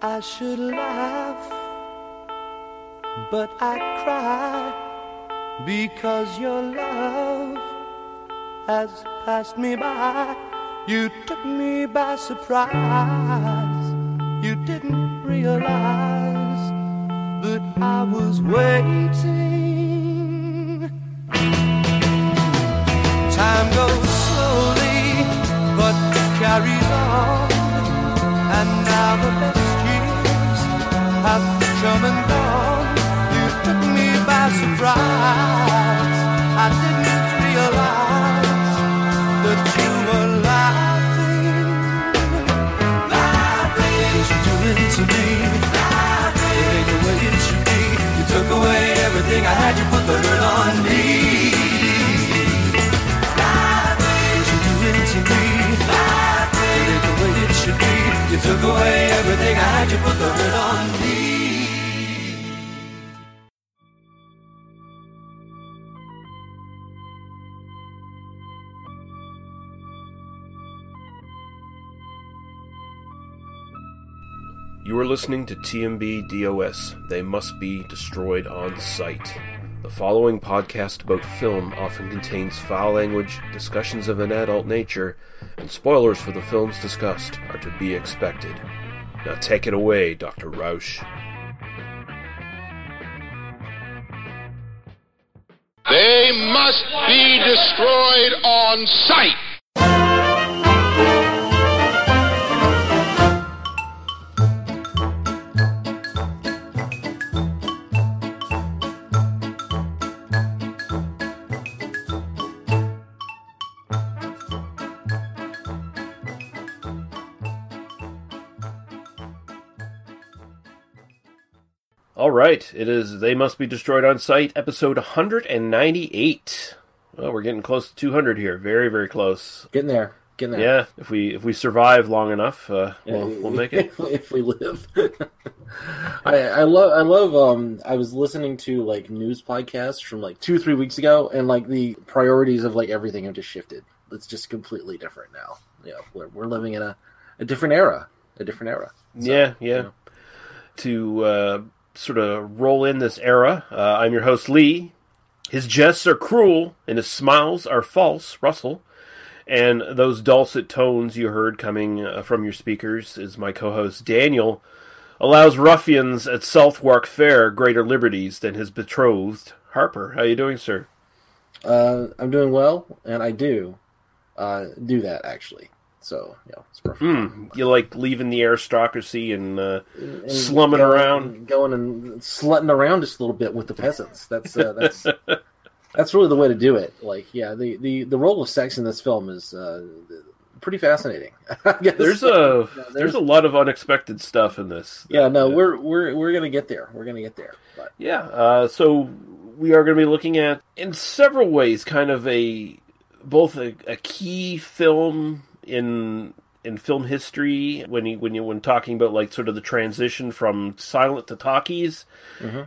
I should laugh, but I cry because your love has passed me by. You took me by surprise. You didn't realize that I was waiting. Time goes slowly, but it carries on. And now the have come and gone. You took me by surprise. I didn't realize that you were laughing. Laughing. Cause you're doing to me. Laughing. Ain't the way it should be. You took away everything I had. You put the hurt on me. You took away everything I had. You put the hurt on me. You are listening to TMB DOS. They must be destroyed on sight. The following podcast about film often contains foul language, discussions of an adult nature, and spoilers for the films discussed are to be expected. Now take it away, Dr. Roush. They must be destroyed on sight. All right, it is They Must Be Destroyed on Sight, episode 198. Well, we're getting close to 200 here. Very, very close. Getting there. Getting there. Yeah, if we if we survive long enough, uh, we'll, we'll make it. if, we live. I I love I love um I was listening to like news podcasts from like two three weeks ago and like the priorities of like everything have just shifted. It's just completely different now. You know, we're we're living in a, a different era. A different era. So, yeah, yeah. you know. To uh, sort of roll in this era, uh, I'm your host, Lee. His jests are cruel and his smiles are false, Russell. And those dulcet tones you heard coming uh, from your speakers is my co host, Daniel. Allows ruffians at Southwark Fair greater liberties than his betrothed, Harper. How you doing, sir? Uh, I'm doing well, and I do uh, do that actually. So yeah, it's perfect. Hmm. You like leaving the aristocracy and, uh, And slumming going- around? going and slutting around just a little bit with the peasants. That's uh, that's that's really the way to do it. Like, yeah, the the, the role of sex in this film is uh, pretty fascinating. I guess. There's a Yeah, there's a lot of unexpected stuff in this. yeah, no, that- we're we're we're gonna get there. We're gonna get there. But Yeah, uh, so we are going to be looking at, in several ways, kind of a both a, a key film in in film history when you when you when talking about like sort of the transition from silent to talkies,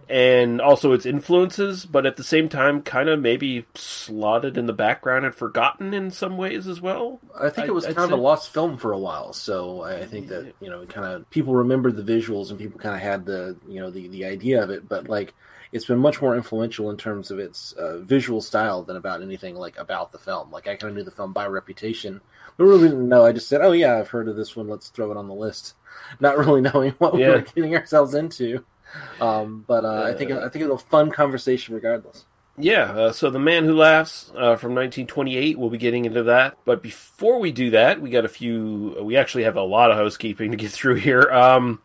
and also its influences, but at the same time, kind of maybe slotted in the background and forgotten in some ways as well. I think it was I'd kind of say- a lost film for a while. So I I think that you know, kind of people remembered the visuals and people kind of had the you know the the idea of it, but like. It's been much more influential in terms of its uh, visual style than about anything like about the film. Like I kind of knew the film by reputation, but really didn't know. I just said, "Oh yeah, I've heard of this one. Let's throw it on the list," not really knowing what we Yeah. were getting ourselves into. Um, but uh, I think I think it was a fun conversation regardless. Yeah, uh, so The Man Who Laughs uh, from 1928, we'll be getting into that. But before we do that, we got a few, we actually have a lot of housekeeping to get through here. Um,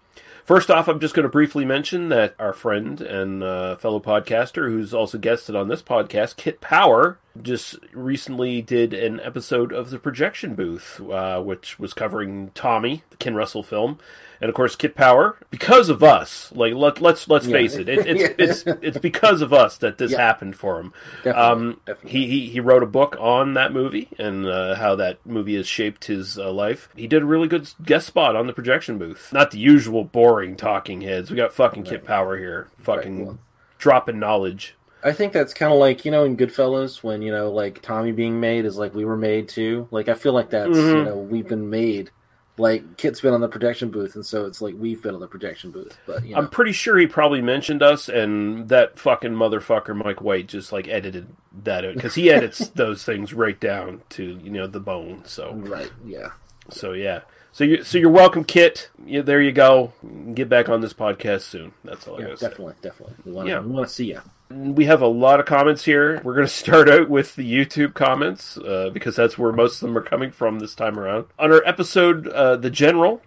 first off, I'm just going to briefly mention that our friend and uh, fellow podcaster, who's also guested on this podcast, Kit Power, just recently did an episode of The Projection Booth, uh, which was covering Tommy, the Ken Russell film. And of course, Kit Power, because of us, like let, let's let's Yeah. face it, it it's, Yeah. it's it's because of us that this Yeah. happened for him. Definitely, Um, definitely. he, he he wrote a book on that movie and uh, how that movie has shaped his uh, life. He did a really good guest spot on the projection booth. Not the usual boring talking heads. We got fucking Kit Power here, fucking well. dropping knowledge. I think that's kind of like you know in Goodfellas when you know like Tommy being made is like we were made too. Like I feel like that's you Mhm. know we've been made like Kit's been on the projection booth, and so it's like we've been on the projection booth. But you know, I'm pretty sure he probably mentioned us, and that fucking motherfucker Mike White just like edited that because he edits those things right down to you know the bone. So right, yeah. so yeah. So you so you're welcome, Kit. Yeah, there you go. Get back on this podcast soon. That's all I gotta say. definitely, definitely. We want to, Yeah. we want to see you. We have a lot of comments here. We're going to start out with the YouTube comments uh, because that's where most of them are coming from this time around. On our episode, uh, The General,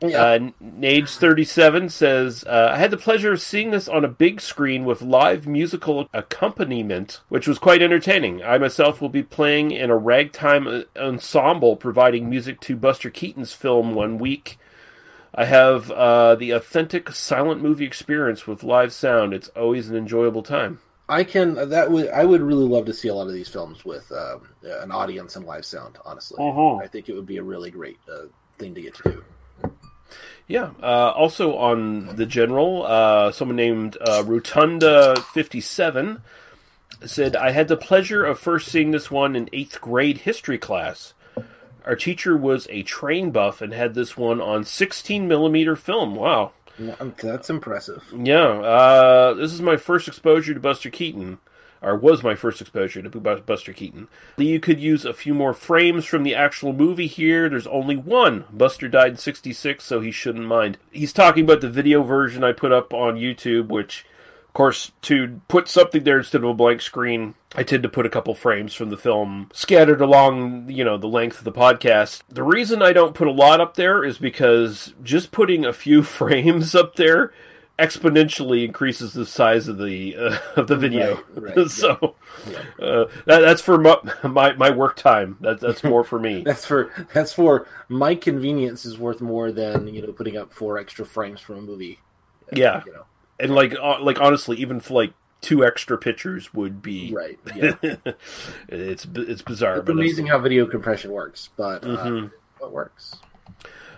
Yeah, uh, Nage37 says, uh, I had the pleasure of seeing this on a big screen with live musical accompaniment, which was quite entertaining. I myself will be playing in a ragtime uh, ensemble providing music to Buster Keaton's film one week. I have uh, the authentic silent movie experience with live sound. It's always an enjoyable time. I can. That would. I would really love to see a lot of these films with um, an audience and live sound. Honestly, Mhm. I think it would be a really great uh, thing to get to do. Yeah. Uh, also on the general, uh, someone named uh, Rotunda57 said, I had the pleasure of first seeing this one in eighth grade history class. Our teacher was a train buff and had this one on 16 millimeter film. Wow. That's impressive. Yeah. Uh, this is my first exposure to Buster Keaton. Or was my first exposure to Buster Keaton. You could use a few more frames from the actual movie here. There's only one. Buster died in 66, so he shouldn't mind. He's talking about the video version I put up on YouTube, which, of course, to put something there instead of a blank screen, I tend to put a couple frames from the film scattered along, you know, the length of the podcast. The reason I don't put a lot up there is because just putting a few frames up there exponentially increases the size of the uh, of the video. Right, right, so uh, that, that's for my, my my work time. That, that's more for me. That's for that's for my convenience is worth more than you know putting up four extra frames from a movie. yeah, You know, and like uh, like honestly, even for like two extra pictures would be right? Yeah, it's it's bizarre. it's amazing how video compression works, but uh, Mhm. it works.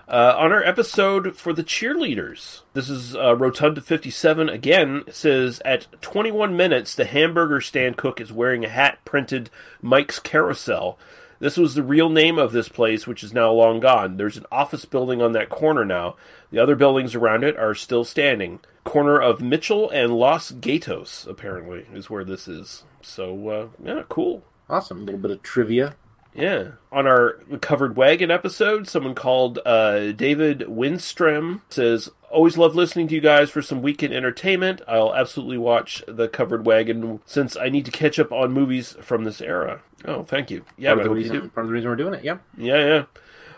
Uh, on our episode for the cheerleaders, this is uh, Rotunda 57 again, says at 21 minutes, the hamburger stand cook is wearing a hat printed Mike's Carousel. This was the real name of this place, which is now long gone. There's an office building on that corner now. The other buildings around it are still standing. Corner of Mitchell and Los Gatos, apparently, is where this is. So, uh, yeah, cool. Awesome. A little bit of trivia. Yeah. On our covered wagon episode, someone called uh, David Winstrom says, Always love listening to you guys for some weekend entertainment. I'll absolutely watch the covered wagon since I need to catch up on movies from this era. Oh, thank you. Yeah, part, of the reason, part of the reason we're doing it. Yeah. Yeah, yeah.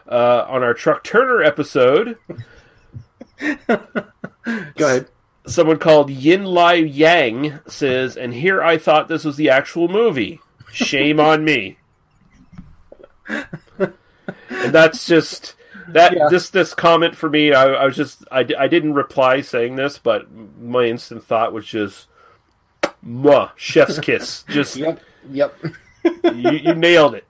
Uh, on our Truck Turner episode, Go ahead. someone called Yin Lai Yang says, And here I thought this was the actual movie. Shame on me. And that's just that Yeah. this this comment for me I, I was just I, I didn't reply saying this but my instant thought was just Mwah, chef's kiss just Yep. Yep. you nailed it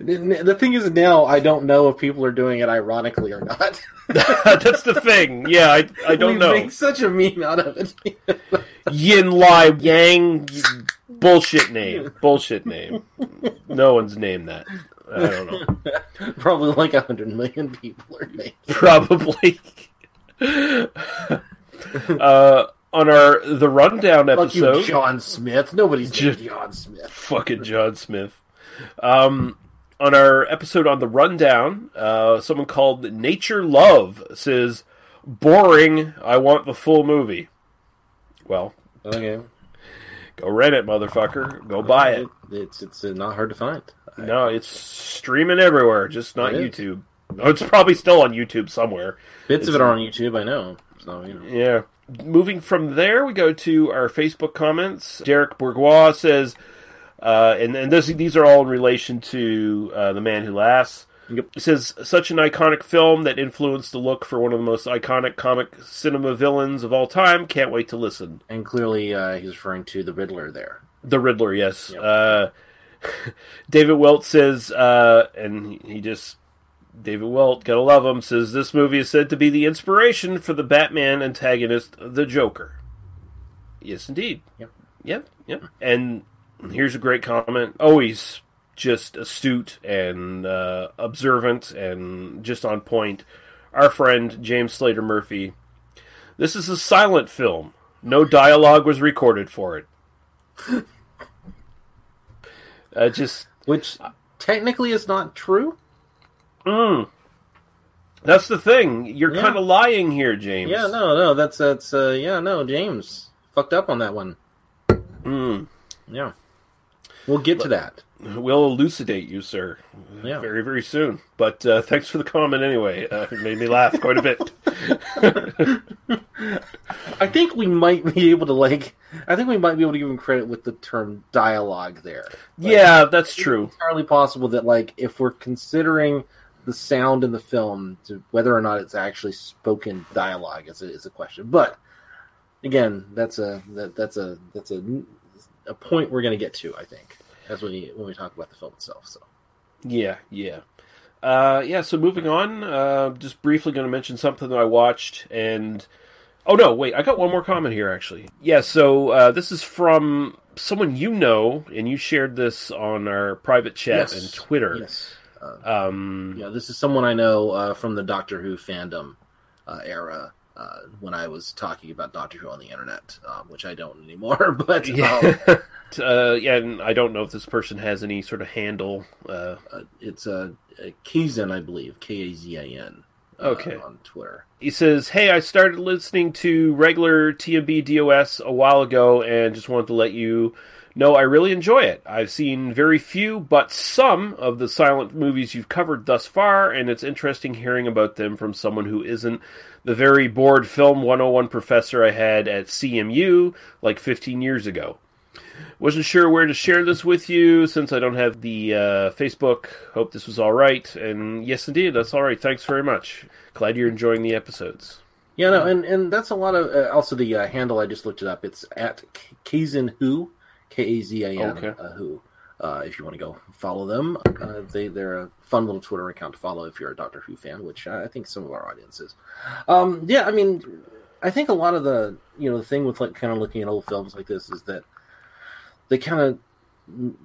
The the thing is now I don't know if people are doing it ironically or not. that's the thing yeah i, I don't we know make such a meme out of it. yin lai yang bullshit name bullshit name no one's named that i don't know Probably like a hundred million people are named. probably uh on our the rundown Fuck you, episode John Smith. Nobody's J- John Smith. fucking John Smith. Um, on our episode on the rundown, uh, someone called Nature Love says, "Boring. I want the full movie." Well, Okay. go rent it, motherfucker. Go buy it. It's it's uh, not hard to find. No, it's streaming everywhere, just not It. YouTube. Oh, it's probably still on YouTube somewhere. Bits of it are on YouTube. I know. So you know. Yeah. Moving from there, we go to our Facebook comments. Derek Bourgeois says, uh, and, and this, these are all in relation to uh, The Man Who Laughs. Yep. It says, such an iconic film that influenced the look for one of the most iconic comic cinema villains of all time. Can't wait to listen. And clearly, uh, he's referring to the Riddler there. The Riddler, yes. Yep. David Welt says, uh, and he, he just, David Welt, gotta love him, says this movie is said to be the inspiration for the Batman antagonist, the Joker. Yes, indeed. Yep. Yep, yep. And here's a great comment. Always just astute and uh, observant and just on point. Our friend James Slater Murphy. This is a silent film. No dialogue was recorded for it. uh, just Which technically is not true. that's the thing. You're Yeah. kind of lying here, James. Yeah, no, no, that's that's uh, yeah, no, James fucked up on that one. Mm. Yeah, we'll get to that. We'll elucidate you, sir, Yeah. very, very soon. But uh, thanks for the comment anyway. Uh, it made me laugh quite a bit. I think we might be able to like. I think we might be able to give him credit with the term dialogue there. Like, yeah, that's true. It's entirely possible that like if we're considering the sound in the film, to whether or not it's actually spoken dialogue is a, is a question. But again, that's a that, that's a that's a a point we're going to get to. I think as when we when we talk about the film itself. So Yeah, yeah. Uh, yeah, so moving on, uh, just briefly going to mention something that I watched, and oh no, wait, I got one more comment here actually. Yeah, so uh, this is from someone you know, and you shared this on our private chat Yes. and Twitter. yes, uh, Um, yeah, this is someone I know uh, from the Doctor Who fandom uh, era. Uh, when I was talking about Doctor Who on the internet, um, which I don't anymore, but um, yeah, uh, yeah, and I don't know if this person has any sort of handle. Uh, uh, it's uh, Kazan, I believe, K A Z A N. uh, Okay. on Twitter. he says, "Hey, I started listening to regular TMB DOS a while ago, and just wanted to let you know I really enjoy it. I've seen very few, but some of the silent movies you've covered thus far, and it's interesting hearing about them from someone who isn't the very bored film 101 professor I had at CMU like 15 years ago." Wasn't sure where to share this with you since I don't have the uh, Facebook. Hope this was all right. And yes, indeed, that's all right. Thanks very much. Glad you're enjoying the episodes. Yeah, no, and, and that's a lot of uh, also the uh, handle. I just looked it up. It's at K- Kazan Who, K A Z A N uh, Who. Uh, if you want to go follow them, uh, they they're a fun little Twitter account to follow if you're a Doctor Who fan, which I think some of our audience is. Um, yeah, I mean, I think a lot of the you know the thing with like kind of looking at old films like this is that they kind of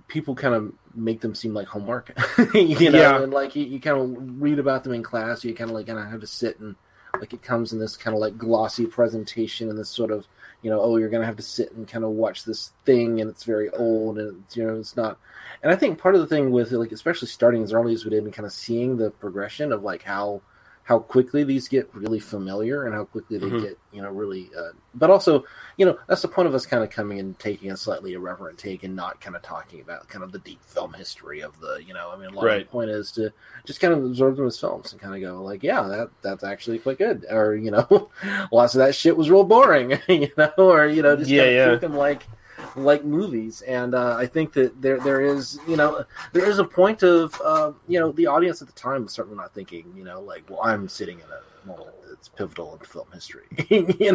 people kind of make them seem like homework, you know, Yeah. and like you, you kind of read about them in class, you kind of like kind of have to sit and like it comes in this kind of like glossy presentation and this sort of you know oh you're gonna have to sit and kind of watch this thing and it's very old and you know it's not and i think part of the thing with like especially starting as early as we did and kind of seeing the progression of like how how quickly these get really familiar and how quickly they Mhm. get you know really uh, but also you know that's the point of us kind of coming and taking a slightly irreverent take and not kind of talking about kind of the deep film history of the you know i mean a lot of the point is to just kind of absorb them as films and kind of go like yeah that that's actually quite good or you know lots of that shit was real boring you know or you know just Yeah, kind of yeah. them like like movies and uh, i think that there there is you know there is a point of uh, you know the audience at the time was certainly not thinking you know like well i'm sitting in a moment that's pivotal in film history you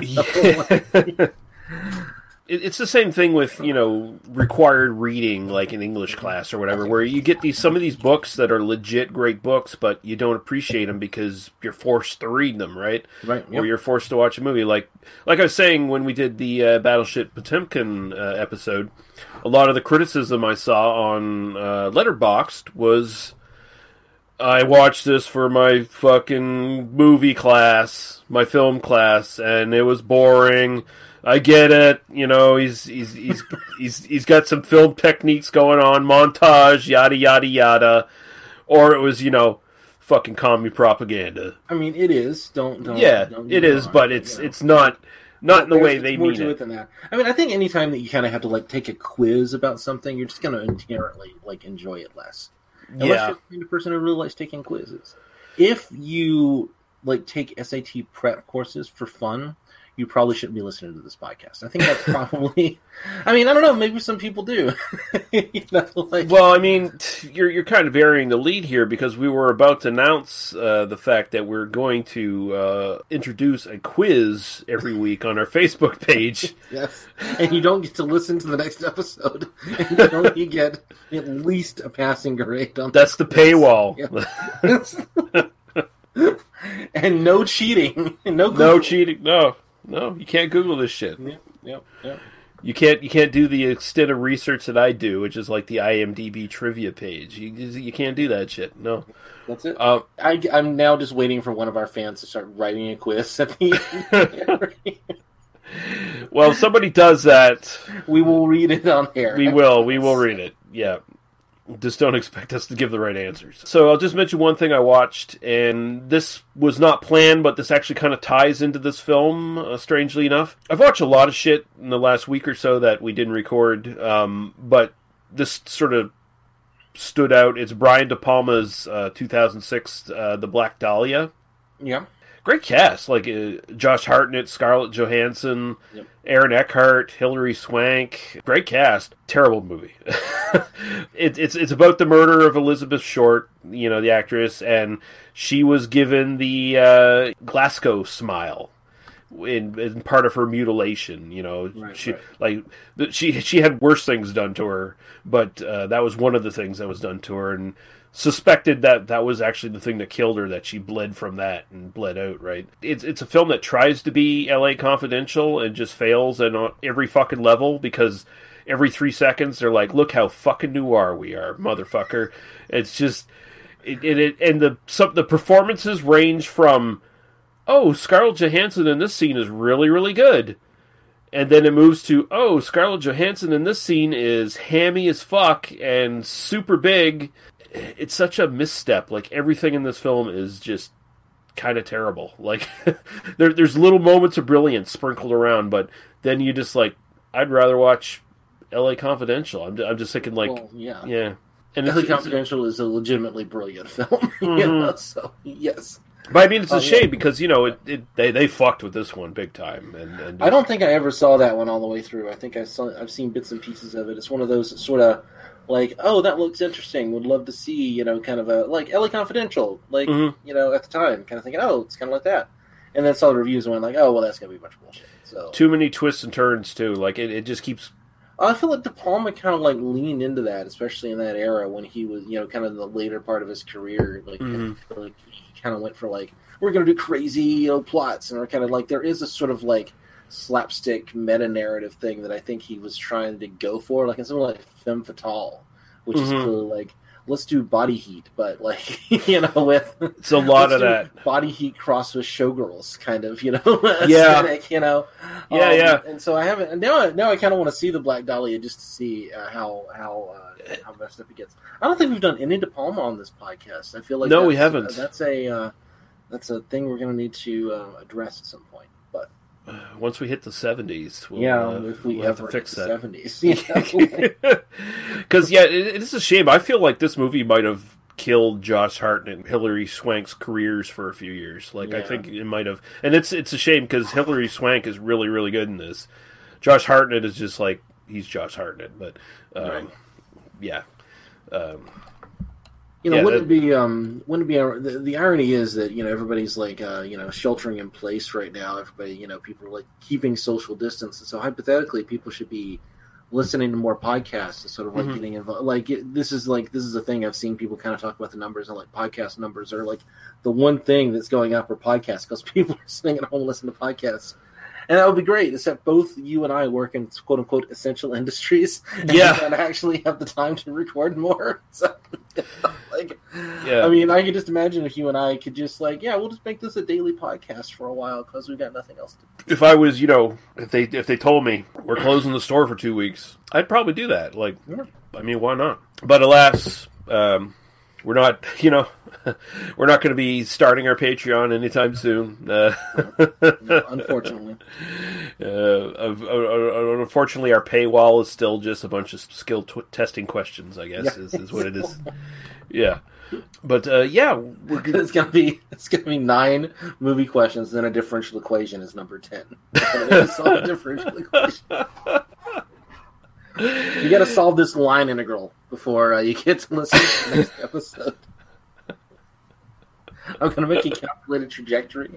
know It's the same thing with you know required reading, like in English class or whatever, where you get these some of these books that are legit great books, but you don't appreciate them because you're forced to read them, right? right Or you're forced to watch a movie. Like like I was saying when we did the uh, Battleship Potemkin uh, episode, a lot of the criticism I saw on uh, Letterboxd was. I watched this for my fucking movie class, my film class, and it was boring. I get it, you know. He's he's he's he's he's got some film techniques going on, montage, yada yada yada. Or it was, you know, fucking commie propaganda. i mean it is don't don't Yeah, don't it is, but it's you know. it's not not in the There's way they mean to it. it than that. I mean, I think anytime that you kind of have to like take a quiz about something, you're just going to inherently like enjoy it less. Unless Yeah, you're the kind of person who really likes taking quizzes. If you like take SAT prep courses for fun, you probably shouldn't be listening to this podcast. I think that's probably. I mean, I don't know. Maybe some people do. you know, like, Well, I mean, you're you're kind of burying the lead here because we were about to announce uh, the fact that we're going to uh, introduce a quiz every week on our Facebook page. yes, and you don't get to listen to the next episode. And you get at least a passing grade on That's the paywall. and no cheating, no no cheating. No, no, you can't Google this shit. Yep, yep, yep. You can't you can't do the extent of research that I do, which is like the IMDb trivia page. You you can't do that shit. No. That's it. Um, I, I'm now just waiting for one of our fans to start writing a quiz at the end. well, if somebody does that, we will read it on air. we will we will read it. Yeah. Just don't expect us to give the right answers. So I'll just mention one thing I watched, and this was not planned, but this actually kind of ties into this film. Uh, strangely enough, I've watched a lot of shit in the last week or so that we didn't record, um, but this sort of stood out. It's Brian De Palma's uh, 2006 uh, The Black Dahlia. Yeah. Great cast, like uh, Josh Hartnett, Scarlett Johansson, Yep. Aaron Eckhart, Hilary Swank. Great cast. Terrible movie. it, it's it's about the murder of Elizabeth Short, you know, the actress, and she was given the uh, Glasgow smile. In, in part of her mutilation, you know, Right, she right. like she she had worse things done to her, but uh, that was one of the things that was done to her, and suspected that that was actually the thing that killed her. That she bled from that and bled out. Right? It's it's a film that tries to be L.A. Confidential and just fails and on every fucking level because every three seconds they're like, "Look how fucking noir we are, motherfucker." It's just it, it, it and the some the performances range from oh Scarlett Johansson in this scene is really really good and then it moves to oh Scarlett Johansson in this scene is hammy as fuck and super big. It's such a misstep. Like everything in this film is just kind of terrible. Like there, there's little moments of brilliance sprinkled around, but then you just like I'd rather watch L.A. Confidential. I'm, I'm just thinking like well, yeah. yeah. And LA Confidential is a legitimately brilliant film. you Mhm. know, so yes. But I mean, it's a Oh, yeah. shame because you know it, it they they fucked with this one big time, and, and I don't think I ever saw that one all the way through. I think I saw I've seen bits and pieces of it. It's one of those sort of like, oh, that looks interesting. Would love to see, you know, kind of a like LA Confidential, like Mhm. you know, at the time, kind of thinking, oh, it's kind of like that. And then saw the reviews and went like, oh, well, that's gonna be a bunch of bullshit. So too many twists and turns too. Like it, it just keeps I feel like De Palma kind of like leaned into that, especially in that era when he was, you know, kind of the later part of his career. Like, Mhm. Feel like he kind of went for like, we're going to do crazy, you know, plots, and we're kind of like there is a sort of like slapstick meta narrative thing that I think he was trying to go for, like in something like Femme Fatale, which is Mhm. clearly like let's do body heat, but like you know with it's a lot of that. body heat crossed with showgirls kind of you know Yeah. aesthetic, you know Yeah, Um, yeah. and so I haven't and now I, now I kind of want to see the Black Dahlia just to see uh, how how uh, how messed up it gets I don't think we've done any De Palma on this podcast I feel like No, we haven't. that's a uh, that's a thing we're going to need to uh, address at some point Once we hit the seventies, we'll, yeah uh, if we we'll have to fix that. seventies you know? Because yeah, it, it's a shame. I feel like this movie might have killed Josh Hartnett and Hilary Swank's careers for a few years. Like I think it might have, and it's it's a shame because Hilary Swank is really really good in this. Josh Hartnett is just like he's Josh Hartnett, but um, Right. yeah, um, You know, Yeah, wouldn't that- it be um, wouldn't be the, the irony is that you know everybody's like uh, you know sheltering in place right now. Everybody, you know, people are like keeping social distance, and so hypothetically, people should be listening to more podcasts and sort of like Mhm. getting involved. Like it, this is like this is a thing I've seen people kind of talk about the numbers and like podcast numbers are like the one thing that's going up for podcasts because people are sitting at home listening to podcasts. And that would be great, except both you and I work in quote unquote essential industries. Yeah. and actually have the time to record more. So, like, Yeah. I mean, I could just imagine if you and I could just like, yeah, we'll just make this a daily podcast for a while because we've got nothing else to do. if I was, you know, if they if they told me we're closing the store for two weeks, I'd probably do that. Like. I mean, why not? But alas, um, we're not. You know, we're not going to be starting our Patreon anytime soon. Uh, Unfortunately, uh, uh, uh, unfortunately, our paywall is still just a bunch of skill t- testing questions. I guess Yeah. is, is what it is. Yeah, but uh, yeah, we're good. it's gonna be it's gonna be nine movie questions, then a differential equation is number ten. A differential equation. You got to solve this line integral before uh, you get to listen to the next episode. I'm gonna make you calculate a trajectory.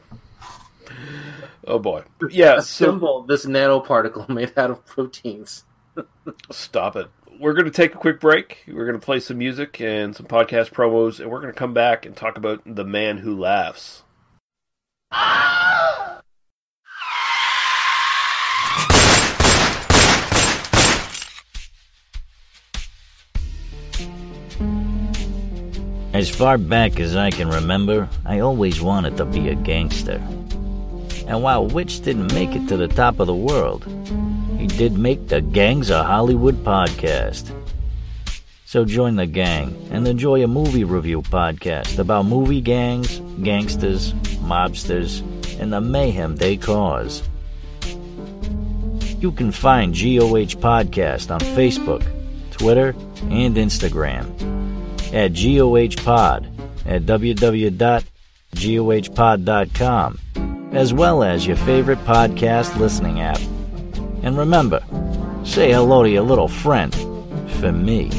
Oh boy, yeah. So Assemble this nanoparticle made out of proteins. Stop it. We're going to take a quick break. We're going to play some music and some podcast promos, and we're going to come back and talk about The Man Who Laughs. As far back as I can remember, I always wanted to be a gangster. And while Witch didn't make it to the top of the world, he did make the Gangs of Hollywood podcast. So join the gang and enjoy a movie review podcast about movie gangs, gangsters, mobsters, and the mayhem they cause. You can find GOH Podcast on Facebook, Twitter, and Instagram at gohpod at www.gohpod.com, as well as your favorite podcast listening app. And remember, say hello to your little friend for me.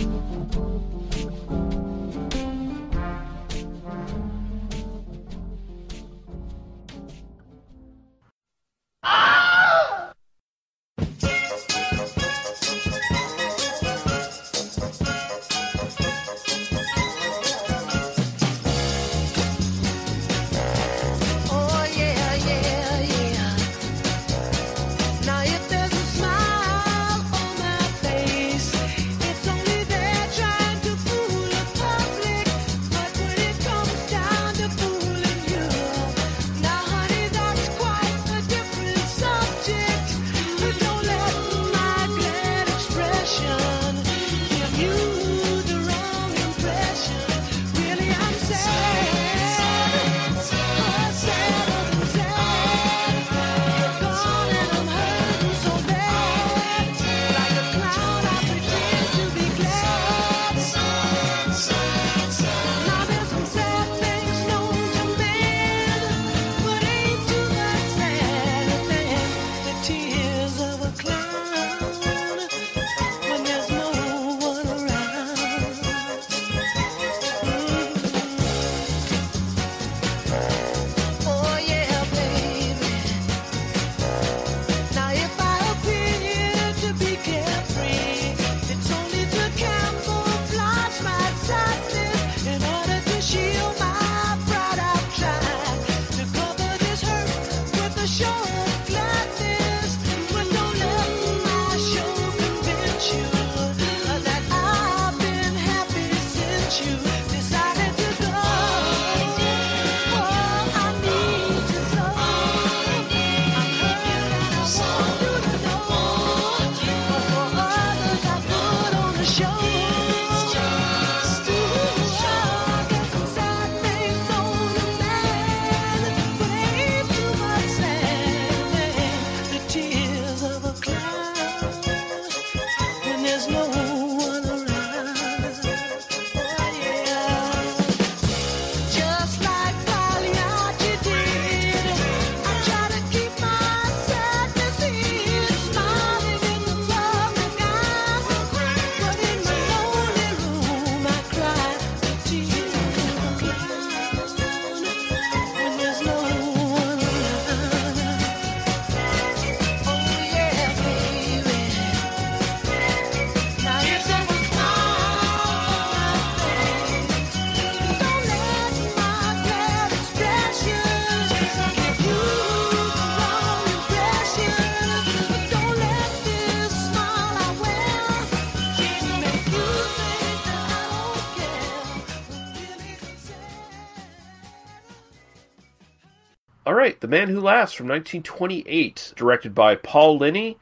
Right, The Man Who Laughs from 1928, directed by Paul Leni,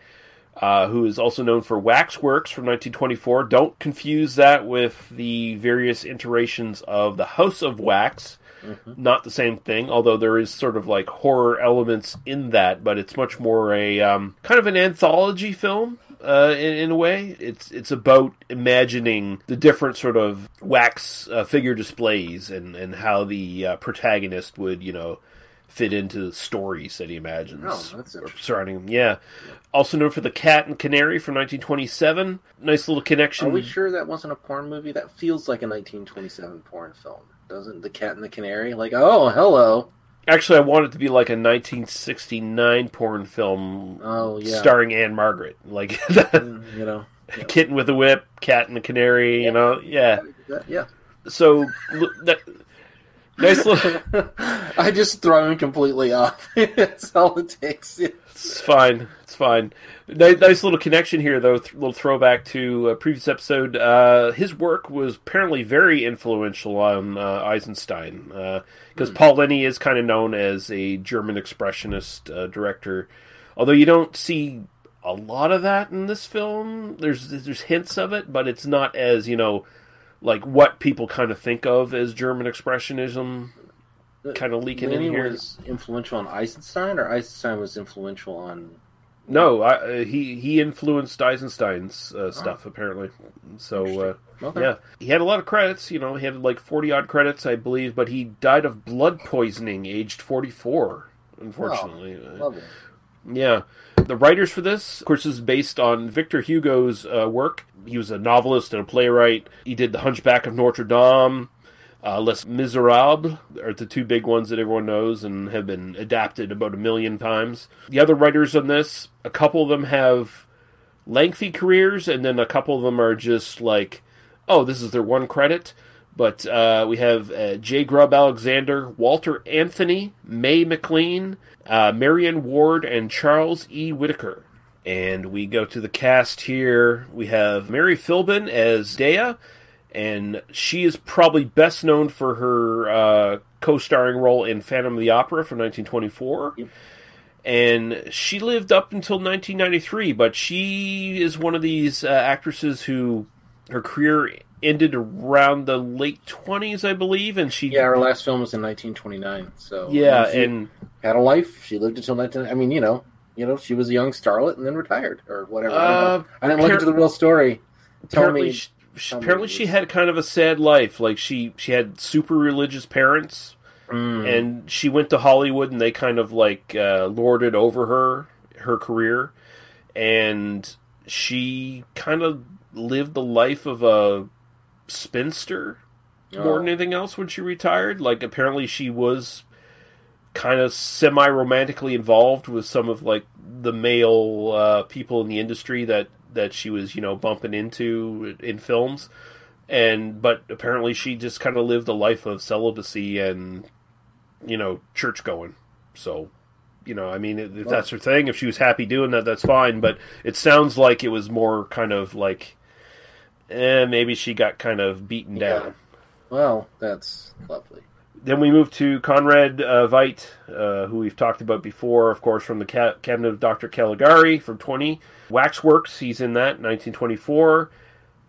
uh, who is also known for Waxworks from 1924. Don't confuse that with the various iterations of The House of Wax. Not the same thing, although there is sort of like horror elements in that, but it's much more a um, kind of an anthology film. Uh, in, in a way, it's it's about imagining the different sort of wax uh, figure displays and and how the uh, protagonist would you know fit into the stories that he imagines Oh, that's surrounding him. Yeah. Also known for The Cat and Canary from 1927. Nice little connection. Are we sure that wasn't a porn movie? That feels like a 1927 porn film, doesn't The Cat and the Canary? Like, oh, hello. Actually, I want it to be like a 1969 porn film Oh, yeah. starring Ann-Margret. Like Mm, You know, Kitten with a Whip, Cat and the Canary, you know? Yeah. yeah. So that nice little. I just throw him completely off. That's all it takes. It's fine. It's fine. Nice, nice little connection here, though. Th- little throwback to a previous episode. Uh, his work was apparently very influential on uh, Eisenstein because Paul Leni is kind of known as a German expressionist uh, director. Although you don't see a lot of that in this film. There's there's hints of it, but it's not as you know like what people kind of think of as German expressionism. Kind of leaking Leni in here. was influential on Eisenstein, or Eisenstein was influential on. No, I, uh, he he influenced Eisenstein's uh, stuff apparently. So uh, Okay. yeah, he had a lot of credits. You know, he had like forty odd credits, I believe, but he died of blood poisoning, aged forty four. Unfortunately, Lovely. Yeah. The writers for this, of course, is based on Victor Hugo's uh, work. He was a novelist and a playwright. He did The Hunchback of Notre Dame, uh, Les Miserables are the two big ones that everyone knows and have been adapted about a million times. The other writers on this, a couple of them have lengthy careers, and then a couple of them are just like, oh, this is their one credit. But uh, we have uh, J. Grubb Alexander, Walter Anthony, Mae McLean, uh, Marion Ward, and Charles E. Whitaker. And we go to the cast here. We have Mary Philbin as Dea, and she is probably best known for her uh, co-starring role in Phantom of the Opera from 1924. And she lived up until 1993, but she is one of these uh, actresses who her career ended around the late 20s, I believe, and she Yeah, her last film was in 1929. So yeah, she and had a life. She lived until 19. I mean, you know, you know, she was a young starlet and then retired or whatever. I Uh, know. I didn't look into the real story. Tell apparently me, she, tell me apparently it she had kind of a sad life. Like she she had super religious parents, Mm. and she went to Hollywood, and they kind of like uh, lorded over her her career, and she kind of lived the life of a spinster more than Oh. anything else when she retired. Like apparently she was kind of semi romantically involved with some of like the male uh, people in the industry that that she was you know bumping into in films and but apparently she just kind of lived a life of celibacy and you know church going so you know i mean if that's her thing if she was happy doing that that's fine but it sounds like it was more kind of like eh, maybe she got kind of beaten Yeah. down Well, that's lovely. then we move to Conrad uh, Veidt, uh, who we've talked about before, of course, from the ca- Cabinet of Dr. Caligari from 20. Waxworks, he's in that, 1924.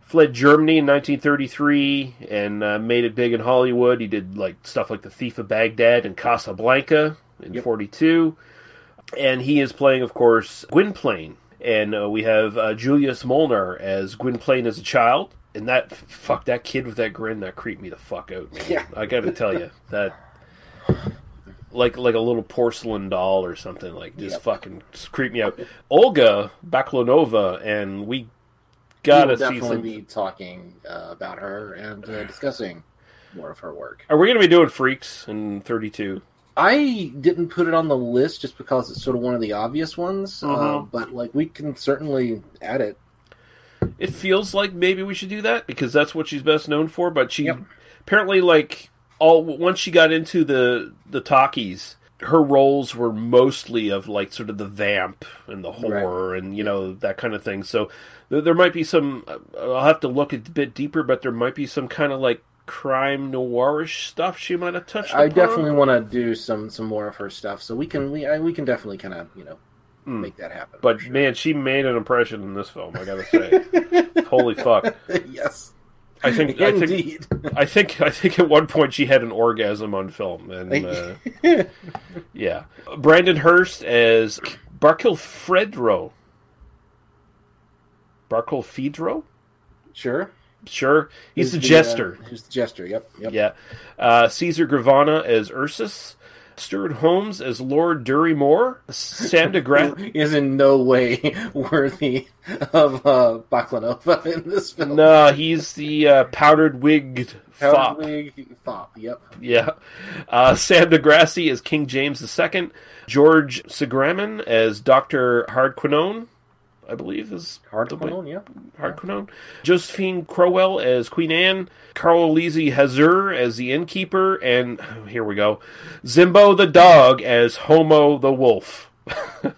Fled Germany in 1933 and uh, made it big in Hollywood. He did like stuff like The Thief of Baghdad and Casablanca in 42. And he is playing, of course, Gwynplaine. And uh, we have uh, Julius Molnar as Gwynplaine as a child. And that, fuck, that kid with that grin, that creeped me the fuck out. man. Yeah. I gotta tell you, that, like like a little porcelain doll or something, like, just Yep. fucking just creep me out. Olga Baclanova, and we gotta see definitely some. be talking uh, about her and uh, discussing more of her work. Are we gonna be doing Freaks in 32? I didn't put it on the list just because it's sort of one of the obvious ones, uh, Mhm. but like we can certainly add it. It feels like maybe we should do that because that's what she's best known for. But she Yep. apparently like all once she got into the the talkies, her roles were mostly of like sort of the vamp and the horror and you know that kind of thing. So th- there might be some. uh, I'll have to look a bit deeper, but there might be some kind of like crime noirish stuff she might have touched. I upon. definitely want to do some some more of her stuff, so we can we I, we can definitely kind of you know make that happen. But sure. man, she made an impression in this film. I gotta say, holy fuck! yes, I think I think indeed. I think I think at one point she had an orgasm on film, and uh, yeah, Brandon Hurst as Barkil Fredro. Barkilphedro, sure. Sure, he's the uh, jester. who's the jester? Yep. Yep. Yeah, uh, Caesar Gravina as Ursus, Stuart Holmes as Lord Dirry-Moir, Sam DeGrasse. Is in no way worthy of uh, Baclanova in this film. no, he's the uh, powdered wigged fop. Wig fop. Yep. Yeah. Uh, Sam DeGrassi as King James II. George Segraman as Dr. Hardquanonne. I believe is Hard Quinone, yeah. Harkonnen. Josephine Crowell as Queen Anne, Carl Elise Hazur as the innkeeper, and here we go, Zimbo the dog as Homo the wolf.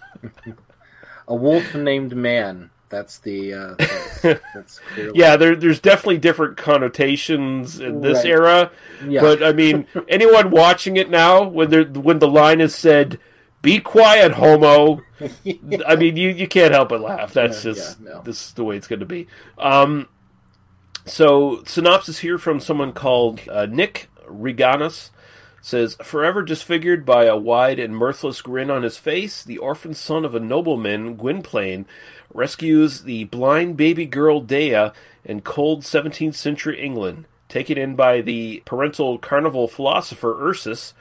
A wolf named man. That's the. Uh, that's, that's clearly, Yeah, there, there's definitely different connotations in this Right. era, Yeah. but I mean, anyone watching it now, when there when the line is said, "Be quiet, Homo," I mean, you, you can't help but laugh. That's Yeah, just yeah, no. this is the way it's going to be. Um, so synopsis here from someone called uh, Nick Reganis says, Forever disfigured by a wide and mirthless grin on his face, the orphan son of a nobleman, Gwynplaine, rescues the blind baby girl Dea in cold 17th century England. Taken in by the parental carnival philosopher Ursus,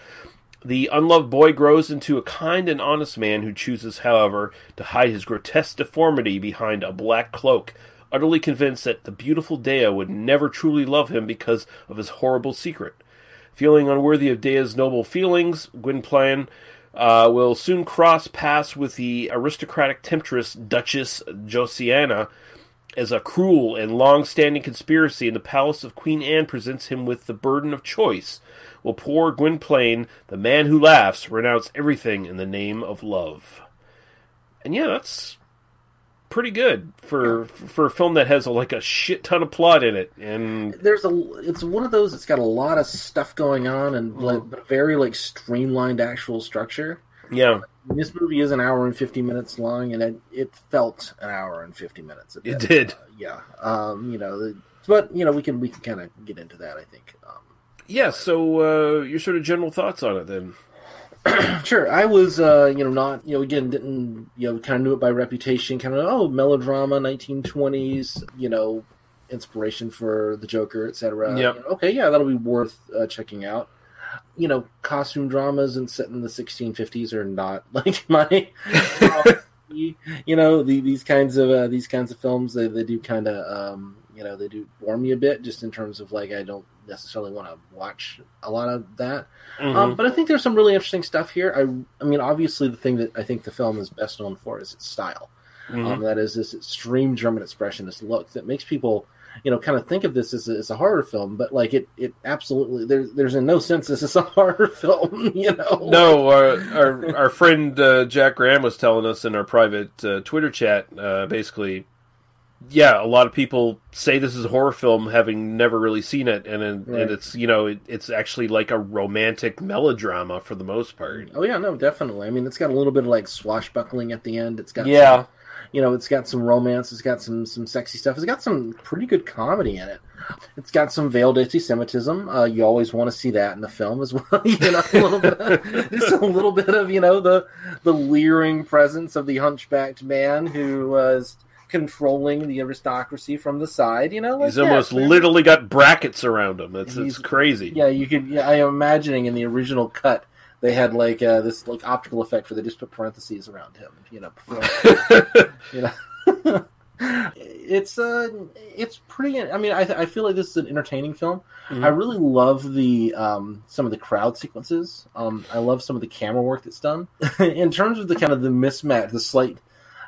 the unloved boy grows into a kind and honest man who chooses, however, to hide his grotesque deformity behind a black cloak, utterly convinced that the beautiful Dea would never truly love him because of his horrible secret. Feeling unworthy of Dea's noble feelings, Gwynplaine uh, will soon cross paths with the aristocratic temptress Duchess Josiana as a cruel and long-standing conspiracy in the palace of Queen Anne presents him with the burden of choice. Will poor Gwynplaine, the man who laughs, renounce everything in the name of love? And yeah, that's pretty good for for a film that has like a shit ton of plot in it. And there's a it's one of those that's got a lot of stuff going on and like, Mm-hmm. very like streamlined actual structure yeah, this movie is an hour and 50 minutes long and it, it felt an hour and 50 minutes it did. Uh, yeah um you know the, but you know we can we can kind of get into that i think um Yeah. So uh, your sort of general thoughts on it then? Sure, I was, uh, you know, not, you know, again, didn't, you know, kind of knew it by reputation, kind of, oh, melodrama, 1920s, you know, inspiration for the Joker, etc. Yep. You know, okay, yeah, that'll be worth uh, checking out. You know, costume dramas and set in the 1650s are not like my, you know, the, these kinds of uh, these kinds of films. They, they do kind of, um, you know, they do bore me a bit, just in terms of like I don't necessarily want to watch a lot of that. Mm-hmm. Um, but I think there's some really interesting stuff here. I, I mean, obviously, the thing that I think the film is best known for is its style. Mm-hmm. Um, that is this extreme German expressionist look that makes people, you know, kind of think of this as a, as a horror film. But like it, it absolutely there's there's in no sense this is a horror film. You know, No, our our, our friend uh, Jack Graham was telling us in our private uh, Twitter chat. Uh, basically, yeah, a lot of people say this is a horror film, having never really seen it, and and, Right. and it's you know it, it's actually like a romantic melodrama for the most part. Oh yeah, no, definitely. I mean, it's got a little bit of like swashbuckling at the end. It's got Yeah. some, you know, it's got some romance. It's got some some sexy stuff. It's got some pretty good comedy in it. It's got some veiled anti-Semitism. Uh, you always want to see that in the film as well. you know, a little bit, of, just a little bit of you know the the leering presence of the hunchbacked man who was controlling the aristocracy from the side. You know, like, He's yeah, almost man. literally got brackets around him. It's it's crazy. Yeah, you could. Yeah, I am imagining in the original cut they had like uh, this like optical effect where they just put parentheses around him. You know, before, you know. it's uh, it's pretty. I mean, I I feel like this is an entertaining film. I really love the um some of the crowd sequences. Um, I love some of the camera work that's done. in terms of the kind of the mismatch, the slight.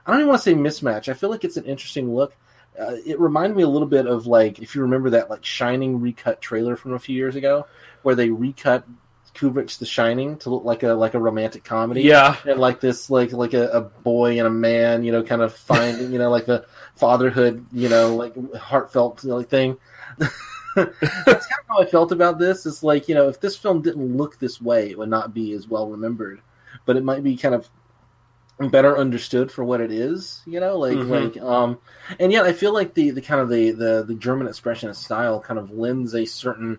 I don't even want to say mismatch. I feel like it's an interesting look. Uh, it reminded me a little bit of like if you remember that like Shining recut trailer from a few years ago, where they recut Kubrick's The Shining to look like a like a romantic comedy. Yeah. and like this like like a, a boy and a man, you know, kind of finding you know like the fatherhood, you know, like heartfelt like thing. That's kind of how I felt about this. It's like you know, if this film didn't look this way, it would not be as well remembered, but it might be kind of better understood for what it is. You know, like Mhm. like um, and yet I feel like the the kind of the the the German expressionist style kind of lends a certain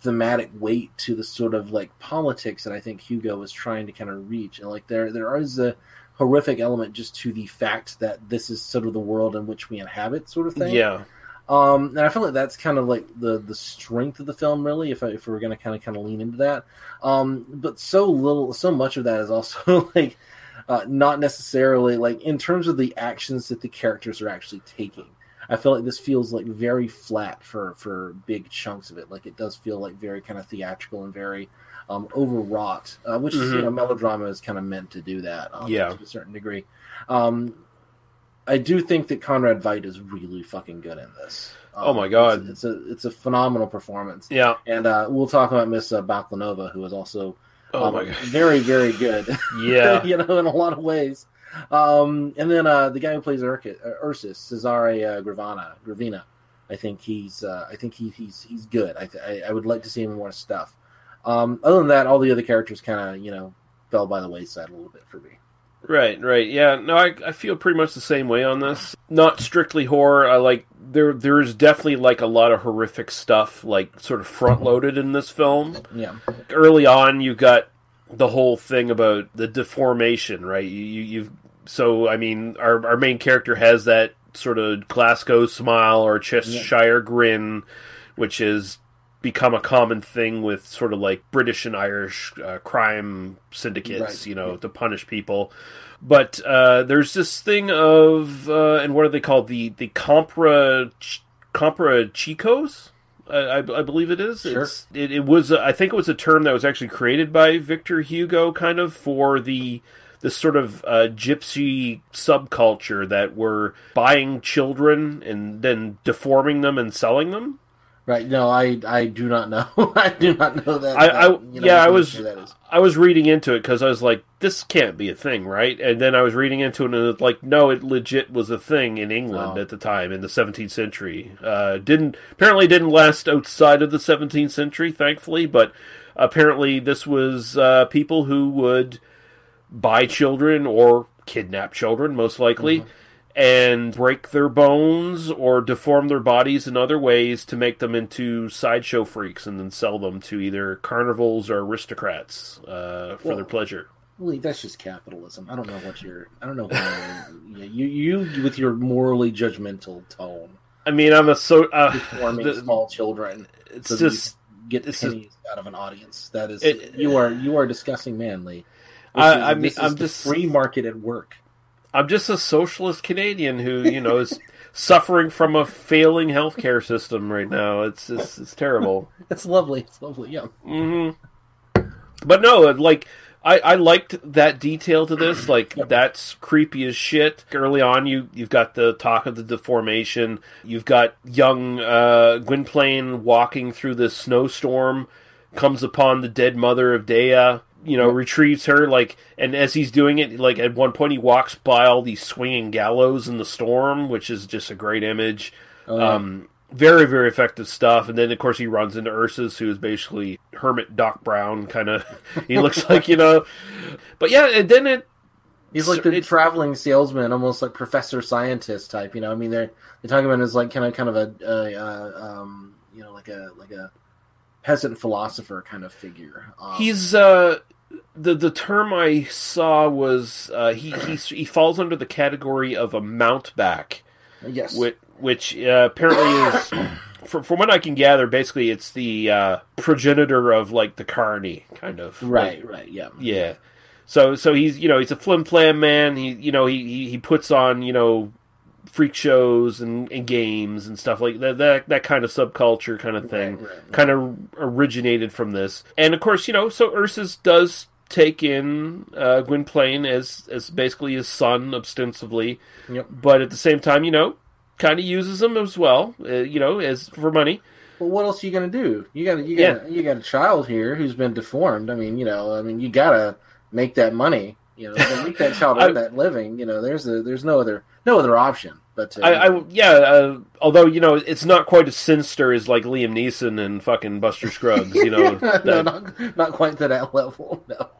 thematic weight to the sort of like politics that I think Hugo was trying to kind of reach. And like there there is a horrific element just to the fact that this is sort of the world in which we inhabit, sort of thing. Yeah. Um, and I feel like that's kind of like the the strength of the film, really. If I, if we're gonna kind of kind of lean into that, um, but so little, so much of that is also like uh, not necessarily like in terms of the actions that the characters are actually taking. I feel like this feels like very flat for for big chunks of it. Like it does feel like very kind of theatrical and very um, overwrought, uh, which is you Mhm. know melodrama is kind of meant to do that. Um, Yeah. to a certain degree. Um, I do think that Conrad Veidt is really fucking good in this. Um, Oh my God. it's, it's a it's a phenomenal performance. Yeah. And uh, we'll talk about Miss uh, Baclanova, who is also Oh um, my god. very very good. Yeah. you know, in a lot of ways. Um, and then uh, the guy who plays uh, Ursus, Cesare uh, Gravana, Gravina, I think he's uh, I think he, he's he's good. I, th- I I would like to see him in more stuff. Um, other than that, all the other characters kind of you know fell by the wayside a little bit for me. Right, right. Yeah, no, I, I feel pretty much the same way on this. Not strictly horror. I like there there is definitely like a lot of horrific stuff like sort of front loaded in this film. Yeah, Early on you got the whole thing about the deformation, right? You, you you've so I mean our our main character has that sort of Glasgow smile or Cheshire grin which has become a common thing with sort of like British and Irish uh, crime syndicates, Right. you know, to punish people. But uh, there's this thing of, uh, and what are they called? The the compra comprachicos. I, I, believe it is. Sure. It's, it, it was. I think it was a term that was actually created by Victor Hugo, kind of for the this sort of uh, gypsy subculture that were buying children and then deforming them and selling them. Right. No, I I do not know. I do not know that. I, I you know, yeah, I was that is. I was reading into it because I was like, this can't be a thing, right? And then I was reading into it, and it's like, no, it legit was a thing in England Oh. at the time in the 17th century. Uh, didn't apparently didn't last outside of the 17th century, thankfully, but apparently this was uh, people who would buy children or kidnap children, most likely. And break their bones or deform their bodies in other ways to make them into sideshow freaks and then sell them to either carnivals or aristocrats uh, for Well- their pleasure. Well, that's just capitalism. I don't know what you're. I don't know. How, you you with your morally judgmental tone, I mean, I'm a so. Uh, deforming the- small children. it's so just. get it's pennies out of an audience. That is, It- you are you are disgusting, manly. I- I mean, this I'm just- free market at work. I'm just a socialist Canadian who, you know, is suffering from a failing healthcare system right now. It's it's, it's terrible. It's lovely. It's lovely. Yeah. hmm But no, like I, I liked that detail to this. Like that's creepy as shit. Early on, you you've got the talk of the deformation. You've got young uh, Gwynplaine walking through this snowstorm, comes upon the dead mother of Dea. You know, retrieves her like, and as he's doing it, like at one point he walks by all these swinging gallows in the storm, which is just a great image. Oh, yeah. Um, very very effective stuff and then of course he runs into ursus who is basically hermit doc brown kind of he looks like you know but yeah and then it He's like the it- traveling salesman, almost like professor scientist type. You know, I mean, they're they talk about him as like kind of kind of a, a, uh um, you know, like a like a peasant philosopher kind of figure. Um, he's uh the the term i saw was uh he he's, he falls under the category of a mountebank yes, which, which uh, apparently is from, from what i can gather basically it's the uh progenitor of like the carney kind of right, Like, right, yeah. Yeah. So so he's you know he's a flim flam man. He you know he, he he puts on you know freak shows and, and games and stuff like that that that kind of subculture kind of thing Right, right. kind of originated from this. And of course you know so Ursus does take in uh, Gwynplaine as as basically his son ostensibly, Yep. but at the same time you know kind of uses him as well uh, you know as for money. Well, what else are you gonna do? You got you got you got a child here who's been deformed. I mean, you know, I mean, you gotta make that money. You know, make that child earn that living. You know, there's a there's no other no other option. But uh, I, I yeah. Uh, although you know, it's not quite as sinister as like Liam Neeson and fucking Buster Scruggs. You know, no, that- not, not quite to that level. No.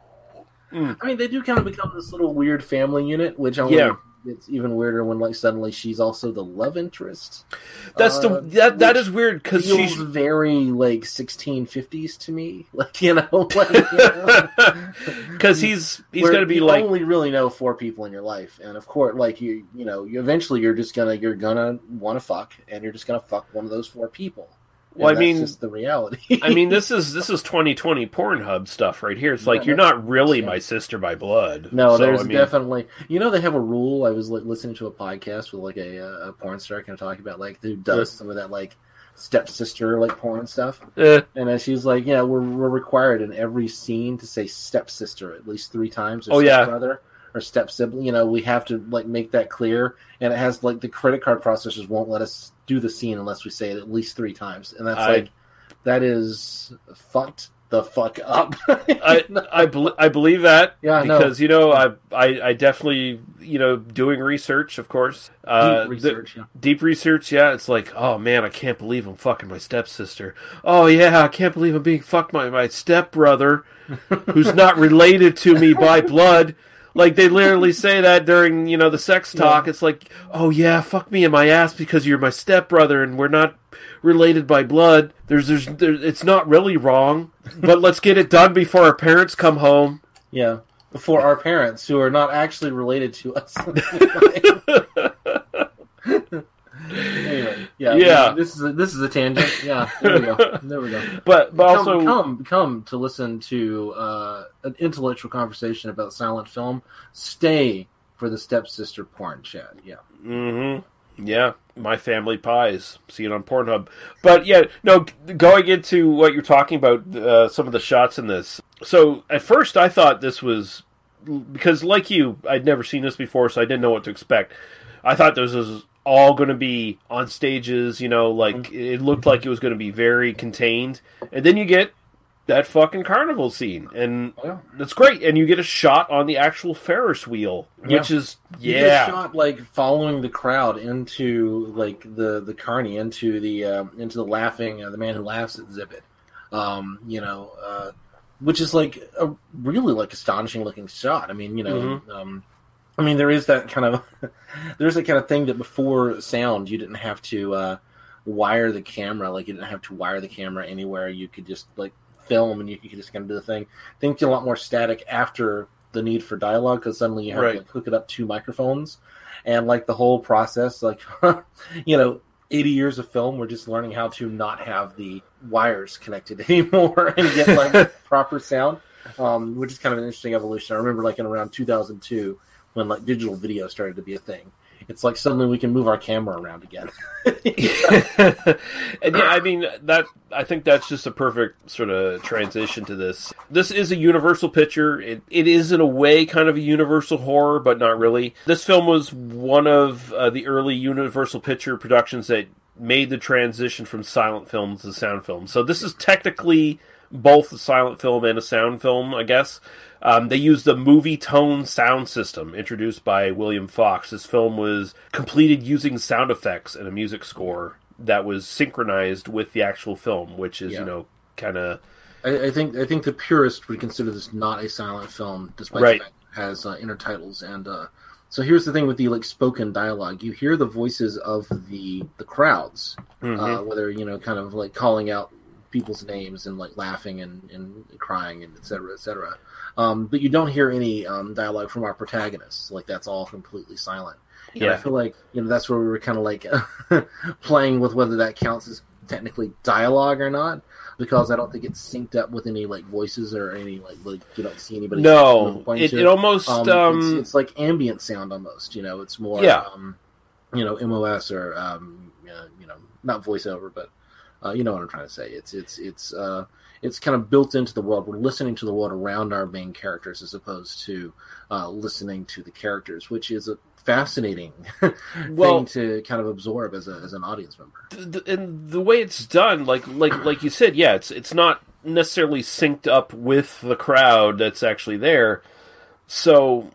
Mm. I mean, they do kind of become this little weird family unit, which I Yeah. It's even weirder when like suddenly she's also the love interest. that's Uh, the that that is weird because she's very like 1650s to me. Like you know, like, you know? because he's he's gonna be you like only really know four people in your life, and of course, like you, you know, you eventually you're just gonna you're gonna want to fuck, and you're just gonna fuck one of those four people. Well, I mean- the reality. I mean, this is this is 2020 Pornhub stuff right here. It's like Yeah, you're not really yeah. my sister by blood. No, So, there's I mean, definitely. You know, they have a rule. I was listening to a podcast with like a, a porn star kind of talking about like who does some of that like stepsister like porn stuff, eh, and uh, she's like, yeah, we're we're required in every scene to say stepsister at least three times. Or Oh, yeah. stepbrother. her step sibling. You know, we have to like make that clear, and it has like the credit card processors won't let us do the scene unless we say it at least three times, and that's I- like that is fucked the fuck up. I I, bel I believe that Yeah, because you know I, I I definitely you know doing research of course uh, Deep the- research, yeah. deep research yeah it's like oh man I can't believe I'm fucking my stepsister. Oh yeah I can't believe I'm being fucked by my stepbrother who's not related to me by blood like they literally say that during you know the sex talk it's like oh yeah fuck me in my ass because you're my stepbrother and we're not related by blood there's there's there, it's not really wrong but let's get it done before our parents come home Yeah. For our parents who are not actually related to us. anyway, yeah, Yeah. This is a, this is a tangent. Yeah, there we go. There we go. but but Come, also come come to listen to uh, an intellectual conversation about silent film. Stay for the stepsister porn chat. Yeah. hmm Yeah, my family pies. See it on Pornhub. But yeah, no. Going into what you're talking about, uh, some of the shots in this. So at first, I thought this was because, like you, I'd never seen this before, so I didn't know what to expect. I thought this was all going to be on stages. You know, like it looked like it was going to be very contained, and then you get that fucking carnival scene, and Yeah. that's great. And you get a shot on the actual Ferris wheel, which is You get yeah. shot like following the crowd into like the the carney into the uh, into the laughing uh, the man who laughs exhibit. Um, you know, uh, which is like a really like astonishing looking shot. I mean, you know, Mm-hmm. um, I mean there is that kind of there's that kind of thing that before sound you didn't have to uh, wire the camera like you didn't have to wire the camera anywhere. You could just like film and you, you could just kind of do the thing. Things get a lot more static after the need for dialogue because suddenly you have Right. to like, hook it up to microphones and like the whole process like you know 80 years of film we're just learning how to not have the wires connected anymore and get like proper sound um, which is kind of an interesting evolution i remember like in around 2002 when like digital video started to be a thing it's like suddenly we can move our camera around again and yeah, I mean that. I think that's just a perfect sort of transition to this. This is a universal picture. It, it is in a way kind of a universal horror, but not really. This film was one of uh, the early universal picture productions that made the transition from silent film to sound film. So this is technically both a silent film and a sound film, I guess. Um, they used the Movietone sound system introduced by William Fox. This film was completed using sound effects and a music score that was synchronized with the actual film, which is, Yeah. you know, kind of. I, I think I think the purist would consider this not a silent film, despite Right. the fact it has uh, intertitles. And uh, so here's the thing with the like spoken dialogue: you hear the voices of the the crowds, uh, whether you know, kind of like calling out people's names and like laughing and, and crying and et cetera, et cetera. Um, but you don't hear any um, dialogue from our protagonists. Like that's all completely silent. And I feel like you know that's where we were kind of like playing with whether that counts as technically dialogue or not, because I don't think it's synced up with any like voices or any like like you don't see anybody. No, it, it almost. Um, Um, it's, it's like ambient sound almost. You know, it's more Yeah. um, you know MOS or um, uh, you know not voiceover, but uh, you know what I'm trying to say. It's it's it's uh, it's kind of built into the world. We're listening to the world around our main characters as opposed to uh, listening to the characters, which is a fascinating Well- thing to kind of absorb as a as an audience member. th- and the way it's done, like like like you said, yeah, it's it's not necessarily synced up with the crowd that's actually there. So,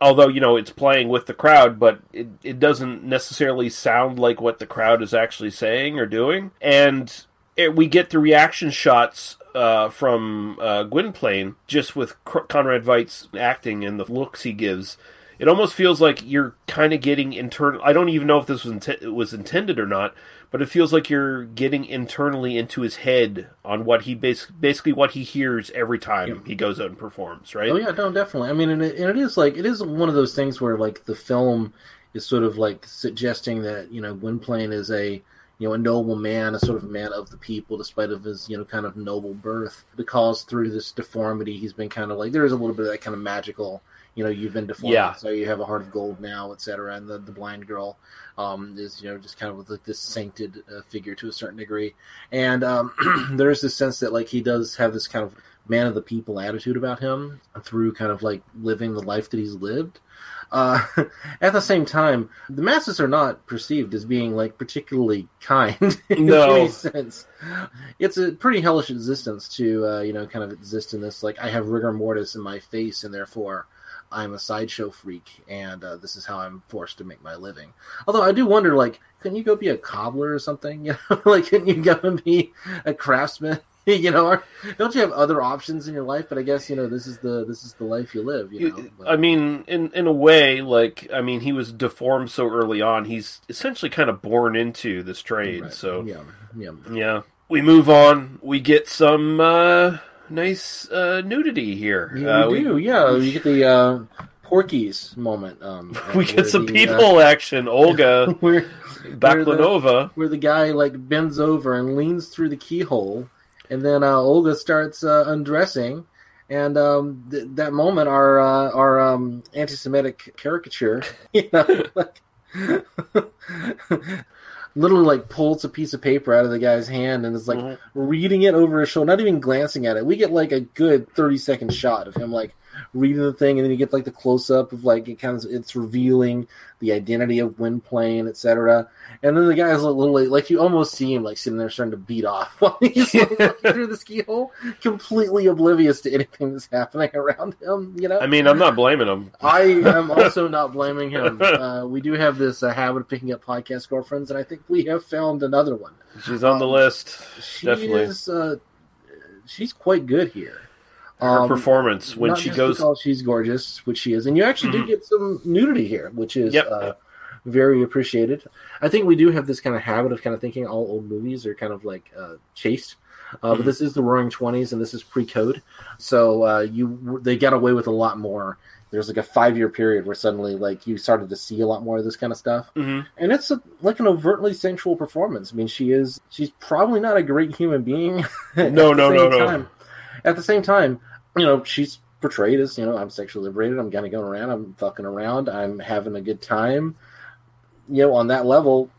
although you know it's playing with the crowd, but it it doesn't necessarily sound like what the crowd is actually saying or doing, and it, we get the reaction shots. Uh, from uh, Gwynplaine, just with Conrad Veidt's acting and the looks he gives, it almost feels like you're kind of getting internal. I don't even know if this was was intended or not, but it feels like you're getting internally into his head on what he bas- basically what he hears every time he goes out and performs. Right? Oh yeah, no, definitely. I mean, and it, and it is like it is one of those things where like the film is sort of like suggesting that you know Gwynplaine is a you know a noble man, a sort of man of the people, despite of his you know kind of noble birth, because through this deformity he's been kind of like there is a little bit of that kind of magical. You know, you've been deformed, Yeah. so you have a heart of gold now, etc. And the, the blind girl um, is, you know, just kind of like this sainted uh, figure to a certain degree. And um, there is this sense that like he does have this kind of man of the people attitude about him through kind of like living the life that he's lived. Uh, at the same time, the masses are not perceived as being like particularly kind in No. any sense. It's a pretty hellish existence to uh, you know kind of exist in this like I have rigor mortis in my face and therefore I'm a sideshow freak and uh, this is how I'm forced to make my living. Although I do wonder like couldn't you go be a cobbler or something? You know, like couldn't you go and be a craftsman? you know, or don't you have other options in your life? But I guess you know this is the this is the life you live. You know, But- I mean, in in a way, like I mean, he was deformed so early on. He's essentially kind of born into this trade. Right. So yeah, yeah. yeah, we move on. We get some uh, nice uh, nudity here. Yeah, uh, we do. Yeah, you get the uh, Porky's moment. Um, we get some the, people uh, action. Olga where, Baclanova. where the guy like bends over and leans through the keyhole, and then uh, Olga starts uh, undressing. And um, th- that moment, our uh, our um, anti-Semitic caricature, you know, like literally like pulls a piece of paper out of the guy's hand and is like Mhm. reading it over his shoulder, not even glancing at it. We get like a good thirty second shot of him like reading the thing, and then you get like the close up of like it kind of it's revealing the identity of Gwynplaine, etc. And then the guy's like literally like you almost see him like sitting there starting to beat off while he's like, looking through the ski hole, completely oblivious to anything that's happening around him. You know, I mean, I'm not blaming him. I am also not blaming him. Uh, we do have this uh, habit of picking up podcast girlfriends, and I think we have found another one. She's on the list. She Definitely. is. Uh, she's quite good here. Her Um, performance when she goes. she's gorgeous, which she is, and you actually do get some nudity here, which is Yep. uh, very appreciated. I think we do have this kind of habit of kind of thinking all old movies are kind of like uh, chaste. Uh, But this is the Roaring Twenties, and this is pre-code, so uh, you they got away with a lot more. There's like a five year period where suddenly like you started to see a lot more of this kind of stuff, Mhm. and it's a, like an overtly sensual performance. I mean, she is she's probably not a great human being. No, no, no, no. At the same time, you know, she's portrayed as you know I'm sexually liberated. I'm kind of going around. I'm fucking around. I'm having a good time. You know, on that level,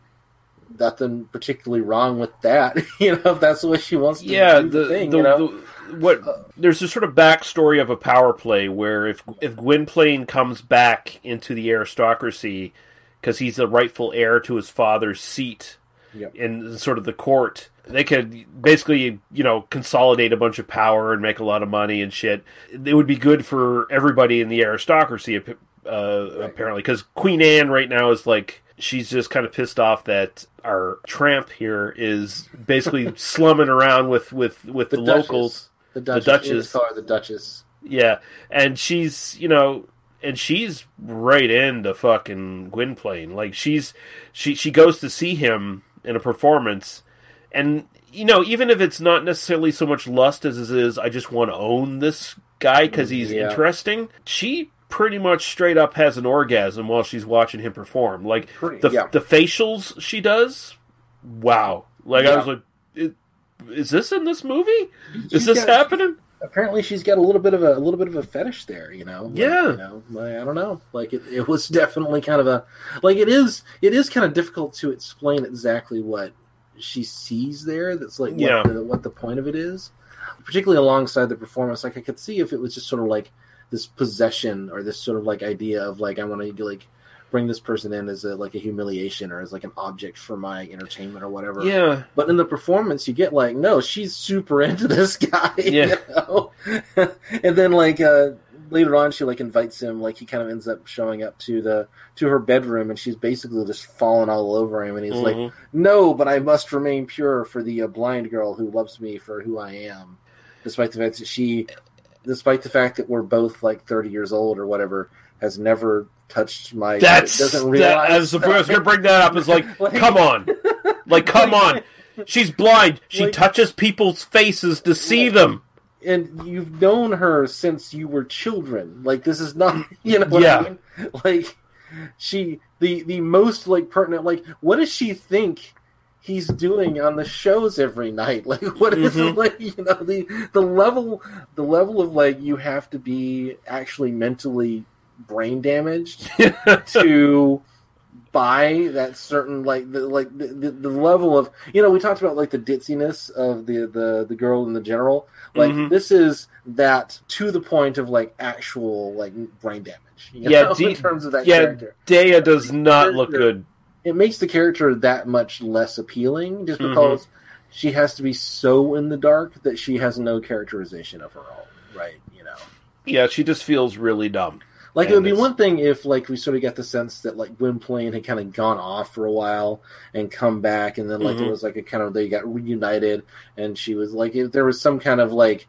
nothing particularly wrong with that. you know, if that's the way she wants to yeah do the, the, thing. the, you know, the- what uh, there's this sort of backstory of a power play where if if Gwynplaine comes back into the aristocracy because he's the rightful heir to his father's seat Yep. in sort of the court they could basically you know consolidate a bunch of power and make a lot of money and shit it would be good for everybody in the aristocracy uh, apparently because queen anne right now is like she's just kind of pissed off that our tramp here is basically slumming around with with with the, Duchess. locals the Duchess, the Duchess. We just call her the Duchess. yeah and she's you know and she's right into fucking Gwynplaine. Like she's she she goes to see him in a performance, and you know even if it's not necessarily so much lust as it is, I just want to own this guy because he's Yeah. interesting. She pretty much straight up has an orgasm while she's watching him perform. Like Pretty- the yeah. the facials she does, wow! Like I was like. Is this in this movie? Is She's this got- happening? Apparently, she's got a little bit of a, a little bit of a fetish there. You know. Like, Yeah. You know, like, I don't know. Like it, it was definitely kind of a like it is. It is kind of difficult to explain exactly what she sees there. That's like what, Yeah. the, what the point of it is. Particularly alongside the performance, like I could see if it was just sort of like this possession or this sort of like idea of like I want to like bring this person in as a like a humiliation or as like an object for my entertainment or whatever. Yeah, But in the performance, you get like, no, she's super into this guy. Yeah. You know? and then like uh, later on, she like invites him. Like he kind of ends up showing up to the to her bedroom, and she's basically just falling all over him. And he's like, Mhm. no, but I must remain pure for the uh, blind girl who loves me for who I am, despite the fact that she, despite the fact that we're both like thirty years old or whatever, has never touched my. That's doesn't that, realize. I was, I was gonna bring that up. Is like, Like- come on, like, come on. She's blind. She Like- touches people's faces to see them. and you've known her since you were children. Like this is not, you know what Yeah. I mean? Like she, the the most like pertinent. Like what does she think he's doing on the shows every night? Like what is Mhm. like you know the the level the level of like you have to be actually mentally brain damaged to buy that certain like the like the, the, the level of you know we talked about like the ditziness of the the the girl in the general like Mhm. this is that to the point of like actual like brain damage Yeah, know, D- in terms of that yeah, character Dea does not look good. it makes the character that much less appealing just Mhm. because she has to be so in the dark that she has no characterization of her own right you know Yeah, she just feels really dumb. Like it would be one thing if like we sort of got the sense that like Gwynplaine had kind of gone off for a while and come back, and then like Mhm. there was like a kind of they got reunited, and she was like if there was some kind of like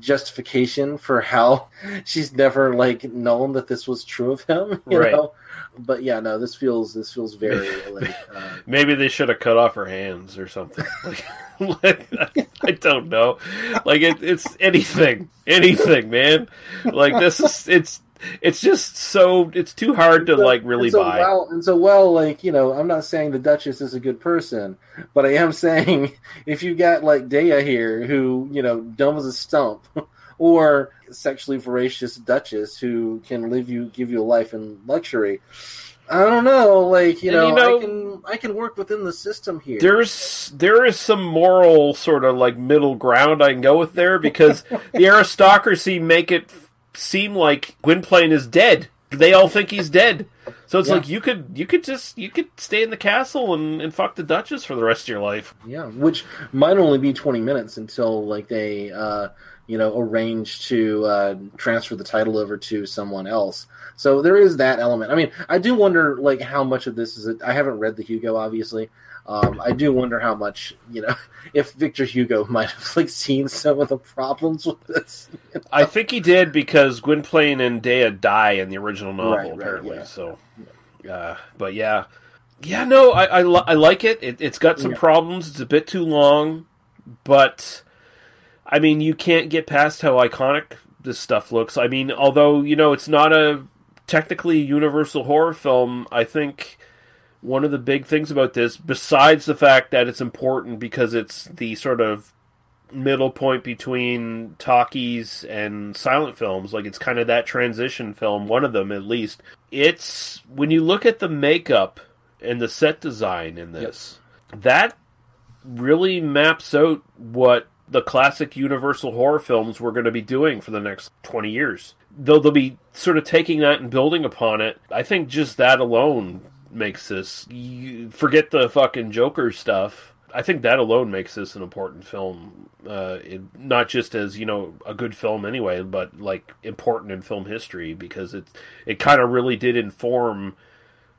justification for how she's never like known that this was true of him, you Right. know. But yeah, no, this feels this feels very like uh, Maybe they should have cut off her hands or something. Like, like, I don't know. Like it, it's anything, anything, man. Like this is it's it's just so it's too hard to So- like really and so, buy. Well, and so, well, like you know, I'm not saying the Duchess is a good person, but I am saying if you got like Dea here, who you know, dumb as a stump, or sexually voracious Duchess who can live you, give you a life in luxury. I don't know, like you know, you know- I can I can work within the system here. There's there is some moral sort of like middle ground I can go with there because the aristocracy make it seem like Gwynplaine is dead. They all think he's dead. So it's Yeah. like you could you could just you could stay in the castle and, and fuck the Duchess for the rest of your life. Yeah, which might only be 20 minutes until like they uh you know arrange to uh transfer the title over to someone else. So there is that element. I mean, I do wonder like how much of this is I haven't read the Hugo obviously. Um I do wonder how much, you know, if Victor Hugo might have like seen some of the problems with this. I think he did because Gwynplaine and Dea die in the original novel, Right, right, apparently. yeah. So, uh, but yeah, yeah, no, I I, li- I like it. it. It's got some Yeah. problems. It's a bit too long, but I mean, you can't get past how iconic this stuff looks. I mean, although you know it's not a technically universal horror film, I think one of the big things about this, besides the fact that it's important because it's the sort of middle point between talkies and silent films. Like it's kind of that transition film, one of them at least. It's when you look at the makeup and the set design in this, that really maps out what the classic Universal horror films were going to be doing for the next 20 years. Though they'll be sort of taking that and building upon it, I think just that alone makes this. You, forget the fucking Joker stuff. I think that alone makes this an important film, uh, it, not just as you know a good film anyway, but like important in film history because it it kind of really did inform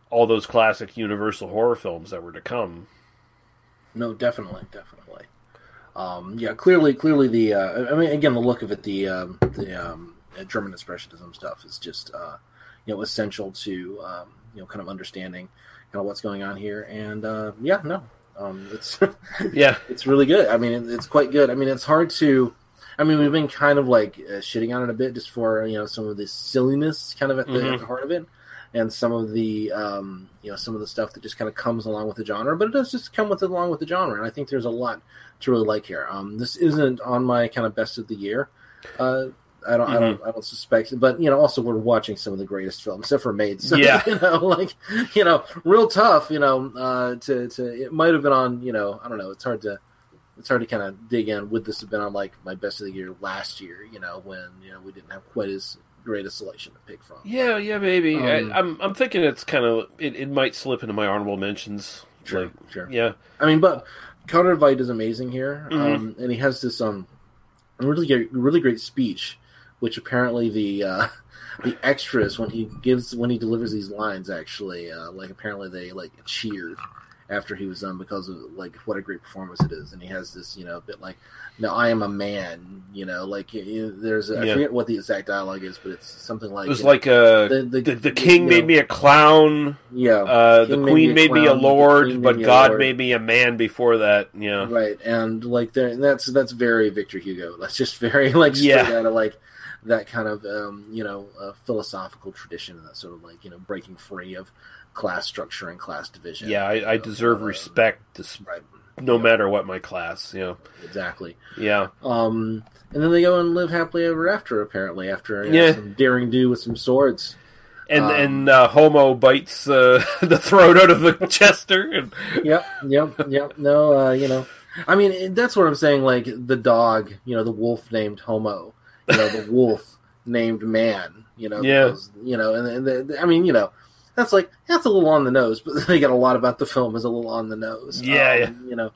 all those classic Universal horror films that were to come. No, definitely, definitely. Um, yeah, clearly, clearly the. Uh, I mean, again, the look of it, the um, the um, German expressionism stuff is just uh, you know essential to um, you know kind of understanding kind of what's going on here. And uh, yeah, no, um, it's Yeah, it's really good. I mean, it, it's quite good. I mean, it's hard to. I mean, we've been kind of like uh, shitting on it a bit just for you know some of the silliness kind of at the, Mhm. at the heart of it, and some of the um, you know some of the stuff that just kind of comes along with the genre. But it does just come with it along with the genre, and I think there's a lot to really like here. Um, this isn't on my kind of best of the year. Uh, I don't, I don't, I don't suspect. But you know, also we're watching some of the greatest films, except for Maids. So, Yeah. you know, like you know, real tough. You know, uh, to to it might have been on. You know, I don't know. It's hard to it's hard to kind of dig in. Would this have been on like my best of the year last year? You know, when you know we didn't have quite as great a selection to pick from. yeah, yeah, maybe. Um, I, I'm I'm thinking it's kind of it, it might slip into my honorable mentions. Sure, Like, sure. yeah, I mean, but Conrad Veidt is amazing here, Mhm. um, and he has this um really great, really great speech, which apparently the uh, the extras when he gives when he delivers these lines actually uh, like apparently they like cheered after he was done because of like what a great performance it is, and he has this you know bit like no I am a man you know like you there's a, I Yeah. forget what the exact dialogue is, but it's something like it was you know, like uh, the- the- the, the king made know- me a clown. yeah Uh, the queen made me a lord, but made God lord. made me a man before that. Yeah, right and like there and that's that's very victor hugo that's just very like straight Yeah. out of like that kind of um you know uh, philosophical tradition and that sort of like you know breaking free of class structure and class division yeah. I, I deserve uh, respect, dis- right no matter what my class. You know, exactly yeah. um and then they go and live happily ever after apparently after you know, Yeah. some daring do with some swords and Um, and uh, Homo bites uh, the throat out of the Chester. And, Yep, yep, yep. No, uh, you know, I mean, that's what I'm saying. Like the dog, you know, the wolf named Homo, you know, the wolf named Man, you know, Yeah. because, you know, and, and the, the- I mean, you know, that's like that's a little on the nose, but they get a lot about the film is a little on the nose. Yeah, Um, yeah. you know,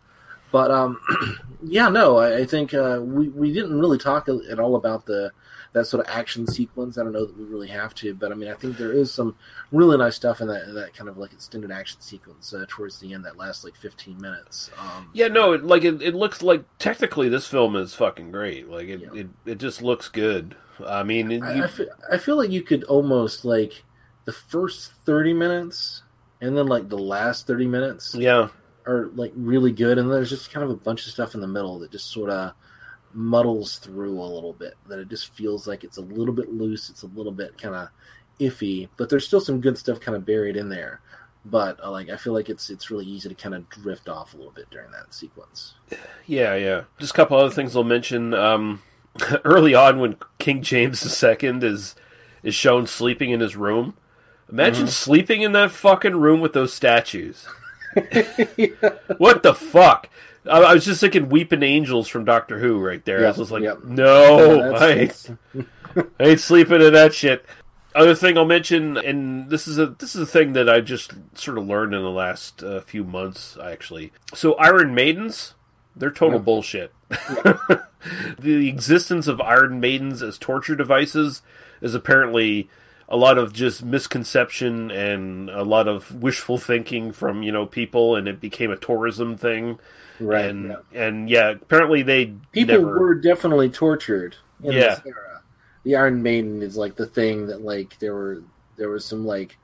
but um, yeah, no, I, I think uh, we we didn't really talk at all about the that sort of action sequence. I don't know that we really have to, but I mean, I think there is some really nice stuff in that in that kind of like extended action sequence uh, towards the end that lasts like 15 minutes. Um, yeah, no, it, like it, it looks like technically this film is fucking great. Like it, Yeah. it, it just looks good. I mean, it, I, you, I, feel, I feel like you could almost like the first 30 minutes and then like the last 30 minutes yeah, are like really good, and there's just kind of a bunch of stuff in the middle that just sort of muddles through a little bit. That it just feels like it's a little bit loose, it's a little bit kind of iffy, but there's still some good stuff kind of buried in there. But uh, like I feel like it's it's really easy to kind of drift off a little bit during that sequence. yeah, yeah. Just a couple other things I'll mention. Um, early on, when King James II is is shown sleeping in his room, imagine Mm-hmm. sleeping in that fucking room with those statues. What the fuck? I, I was just thinking Weeping Angels from Doctor Who right there. I was just like, yep. no, I, ain't, I ain't sleeping in that shit. Other thing I'll mention, and this is a this is a thing that I just sort of learned in the last uh, few months, actually. So Iron Maidens, they're total bullshit. the existence of Iron Maidens as torture devices is apparently a lot of just misconception and a lot of wishful thinking from you know people, and it became a tourism thing. right. and yeah. and yeah, apparently they People never. were definitely tortured in Yeah. this era. The Iron Maiden is like the thing that like there were there was some like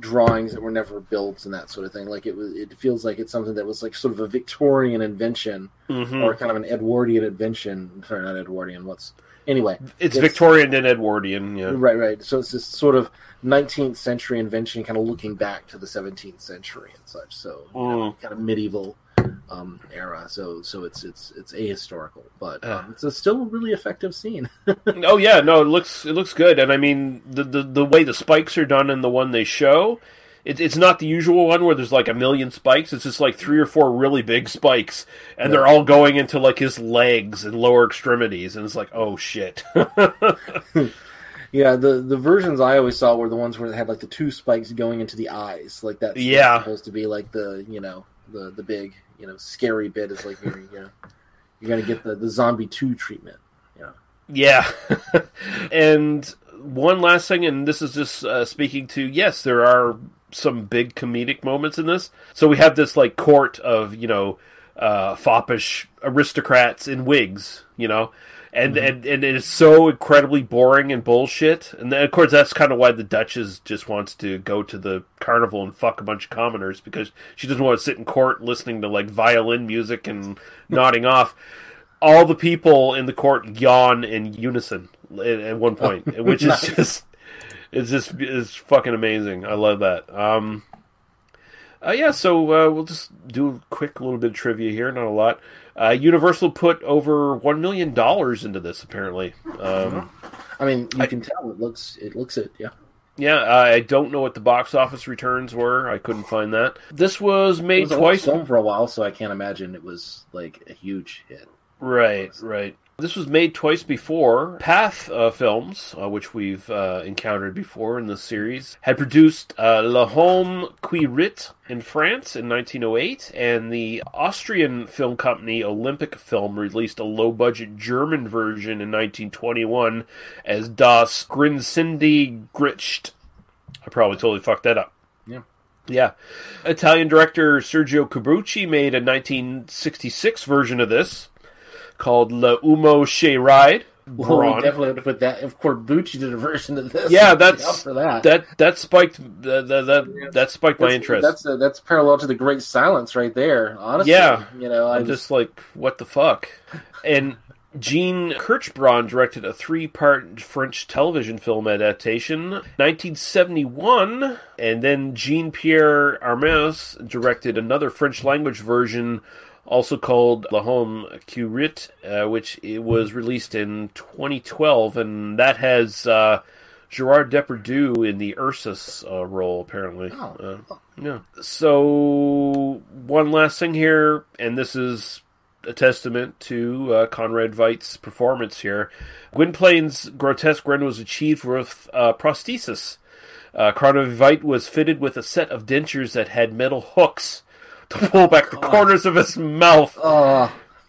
drawings that were never built and that sort of thing. Like it was it feels like it's something that was like sort of a Victorian invention Mhm. or kind of an Edwardian invention. Sorry, not Edwardian. What's anyway? It's, it's- Victorian and Edwardian, yeah. Right, right. So it's this sort of 19th century invention, kind of looking back to the 17th century and such. So you know, Mm. kind of medieval um, era. So so it's it's it's ahistorical, but um, it's a still a really effective scene. Oh yeah, no, it looks it looks good, and I mean the the, the way the spikes are done and the one they show, it, it's not the usual one where there's like a million spikes. It's just like three or four really big spikes, and they're all going into like his legs and lower extremities, and it's like oh shit. yeah, the the versions I always saw were the ones where they had like the two spikes going into the eyes, like that. Yeah. supposed to be like the you know the the big you know scary bit is like you're you know, you're gonna get the the zombie two treatment. Yeah. Yeah. and one last thing, and this is just uh, speaking to yes, there are some big comedic moments in this. So we have this like court of you know uh, foppish aristocrats in wigs, you know. And, and and it is so incredibly boring and bullshit, and then, of course that's kind of why the Duchess just wants to go to the carnival and fuck a bunch of commoners because she doesn't want to sit in court listening to like violin music and nodding off all the people in the court yawn in unison at, at one point, which is just it's just is fucking amazing. I love that. Um, uh, yeah, so uh, we'll just do a quick little bit of trivia here, not a lot. Uh, Universal put over one million dollars into this. Apparently, um, I mean, you can tell it looks it looks it. Yeah. yeah. I don't know what the box office returns were. I couldn't find that. This was It made was a twice. film for a while, so I can't imagine it was like a huge hit. Right, right. This was made twice before. Pathé uh, Films, uh, which we've uh, encountered before in this series, had produced uh, Le Homme qui rit in France in 1908, and the Austrian film company Olympic Film released a low budget German version in 1921 as Das Grinsindi Gritcht. I probably totally fucked that up. Yeah. Yeah. Italian director Sergio Corbucci made a 1966 version of this called La Umo Che Ride. Well, Braun. we definitely have to put that. If Corbucci did a version of this, Yeah, that's for that. that that spiked uh, that that, that spiked my interest. That's uh, that's parallel to the Great Silence right there. Honestly, Yeah. you know, I I'm just like, what the fuck? And Jean Kerchbron directed a three-part French television film adaptation, 1971, and then Jean-Pierre Améris directed another French-language version, also called La Homme Curit, uh, which it was released in 2012, and that has uh, Gerard Depardieu in the Ursus uh, role, apparently. Oh. Uh, yeah. So, one last thing here, and this is a testament to uh, Conrad Veidt's performance here. Gwynplaine's grotesque grin was achieved with uh, prosthesis. Uh, Conrad Veidt was fitted with a set of dentures that had metal hooks to pull back the corners of his mouth. Uh,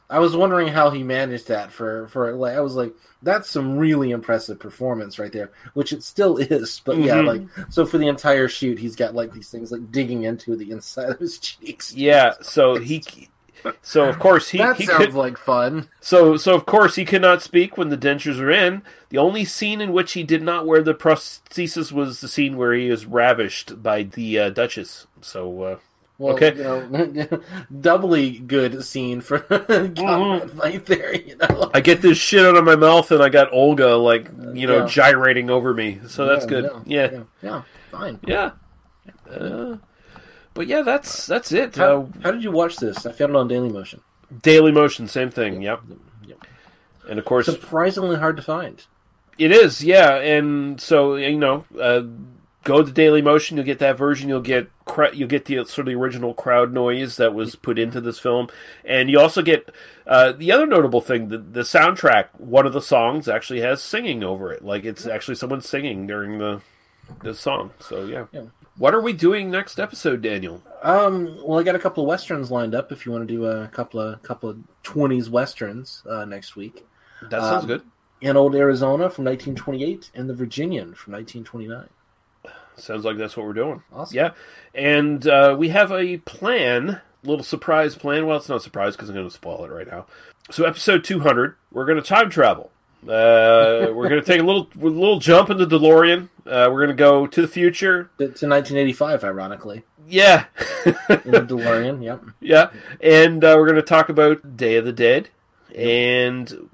I was wondering how he managed that for for like I was like that's some really impressive performance right there, which it still is. But yeah, Mhm. like so for the entire shoot, he's got like these things like digging into the inside of his cheeks. Yeah, so he, so of course he that he sounds could, like fun. so so of course he could not speak when the dentures are in. The only scene in which he did not wear the prosthesis was the scene where he is ravished by the uh, Duchess. So uh, Well, Okay. you know, doubly good scene for Conrad right there. You know, I get this shit out of my mouth, and I got Olga like you know Yeah. gyrating over me. So that's Yeah, good. Yeah, Yeah, yeah, fine. yeah. Uh, but yeah, that's that's it. How, Uh, how did you watch this? I found it on Daily Motion. Daily Motion, same thing. Yep. Yep. And of course, Surprisingly hard to find. It is, yeah, and so you know, uh, go to Daily Motion. You'll get that version. You'll get you'll get the sort of the original crowd noise that was put into this film, and you also get uh, the other notable thing: the, the soundtrack. One of the songs actually has singing over it, like it's actually someone singing during the the song. So yeah. Yeah. What are we doing next episode, Daniel? Um, well, I got a couple of westerns lined up. If you want to do a couple of couple of twenties westerns uh, next week, That sounds Um, good. in Old Arizona from 1928 and The Virginian from 1929. Sounds like that's what we're doing. Awesome. Yeah, and uh, we have a plan, little surprise plan. Well, it's not a surprise because I'm going to spoil it right now. So, episode 200, we're going to time travel. Uh, we're going to take a little a little jump in the DeLorean. Uh, we're going to go to the future. To, to 1985, ironically, Yeah, in the DeLorean. Yep. yeah, and uh, we're going to talk about Day of the Dead. And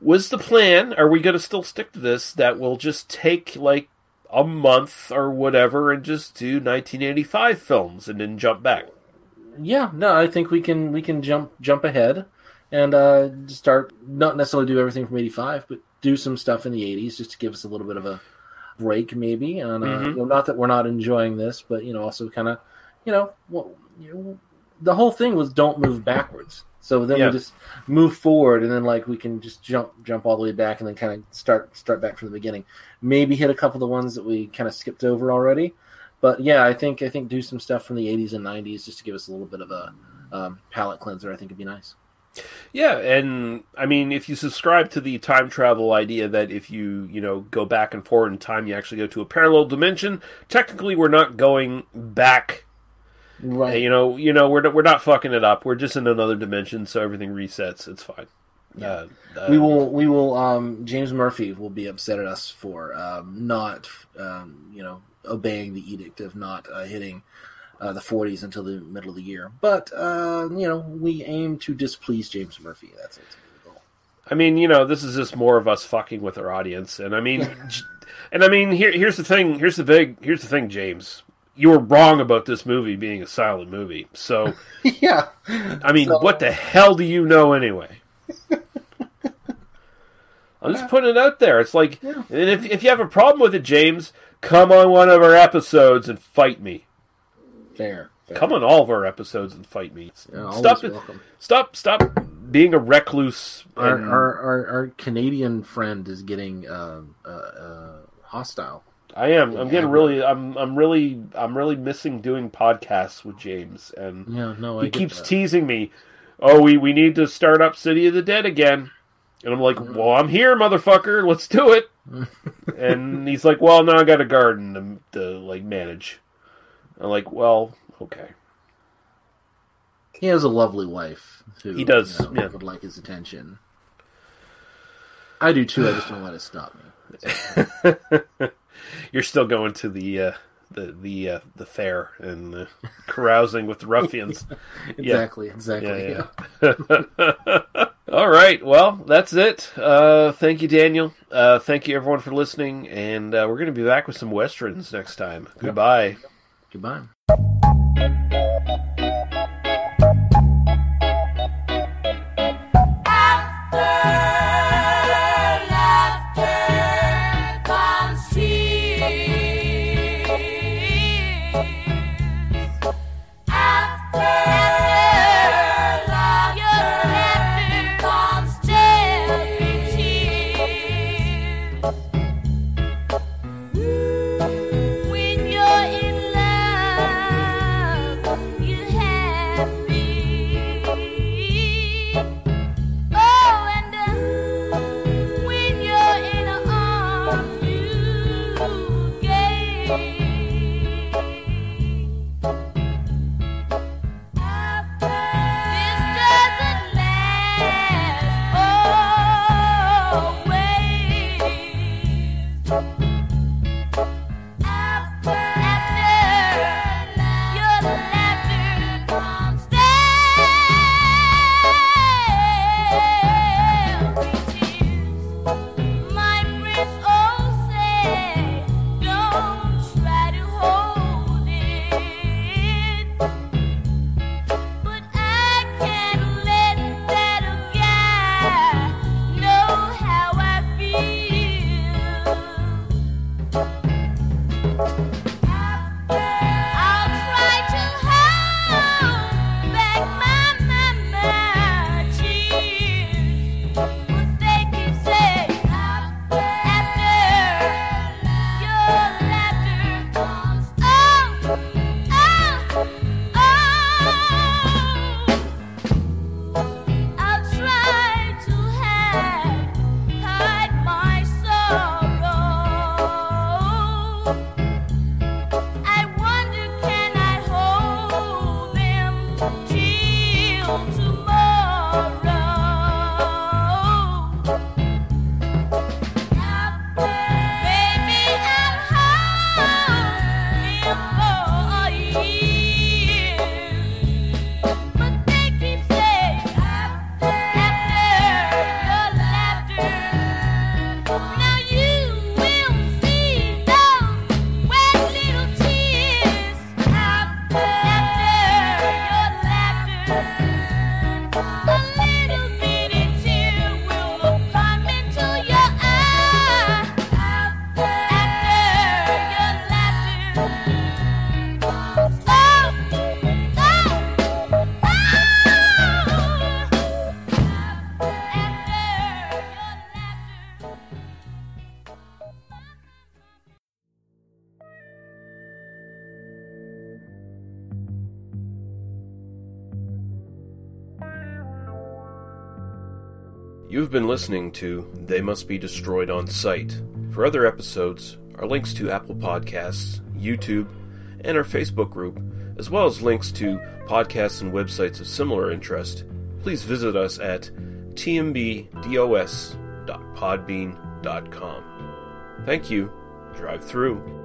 was the plan? Are we going to still stick to this? That we'll just take like a month or whatever and just do 1985 films and then jump back. Yeah. No, I think we can we can jump jump ahead and uh, start not necessarily do everything from 85, but do some stuff in the 80s just to give us a little bit of a break, maybe. And uh, Mhm. you know, not that we're not enjoying this, but you know, also kind of, you know, well, you know, the whole thing was don't move backwards. So then Yeah. we just move forward, and then like we can just jump jump all the way back, and then kind of start start back from the beginning. Maybe hit a couple of the ones that we kind of skipped over already. But yeah, I think I think do some stuff from the 80s and 90s just to give us a little bit of a um, palate cleanser. I think it'd be nice. Yeah, and I mean, if you subscribe to the time travel idea that if you you know go back and forward in time, you actually go to a parallel dimension. Technically, we're not going back. Right. You know, you know, we're not, we're not fucking it up. We're just in another dimension, so everything resets. It's fine. Uh, uh, we will we will um, James Murphy will be upset at us for um, not um, you know obeying the edict of not uh, hitting uh, the 40s until the middle of the year. But uh, you know we aim to displease James Murphy. That's goal. I mean, you know, this is just more of us fucking with our audience, and I mean, and I mean, here, here's the thing. Here's the big. Here's the thing, James. You were wrong about this movie being a silent movie. So, yeah. I mean, So- what the hell do you know anyway? I'm just putting it out there. It's like, and if if you have a problem with it, James, come on one of our episodes and fight me. Fair. fair. Come on all of our episodes and fight me. Yeah, stop, welcome. stop, stop being a recluse. Our, and- our, our, our Canadian friend is getting uh, uh, uh, hostile. I am. I'm getting really. I'm. I'm really. I'm really missing doing podcasts with James, and Yeah, no, I he keeps that. teasing me. Oh, we we need to start up City of the Dead again, and I'm like, well, I'm here, motherfucker. Let's do it. and he's like, well, now I got a garden to, to like manage. I'm like, well, okay. He has a lovely wife who He does, you know, yeah. would like his attention. I do too. I just don't let it stop me. You're still going to the uh, the the uh, the fair and uh, carousing with the ruffians. Exactly. Exactly. Yeah, Yeah. yeah. All right. Well, that's it. Uh, thank you, Daniel. Uh, thank you, everyone, for listening. And uh, we're going to be back with some westerns next time. Goodbye. Goodbye. been listening to They Must Be Destroyed on Sight. For other episodes are links to Apple Podcasts, YouTube, and our Facebook group, as well as links to podcasts and websites of similar interest. Please visit us at tmbdos.podbean.com. Thank you. Drive through.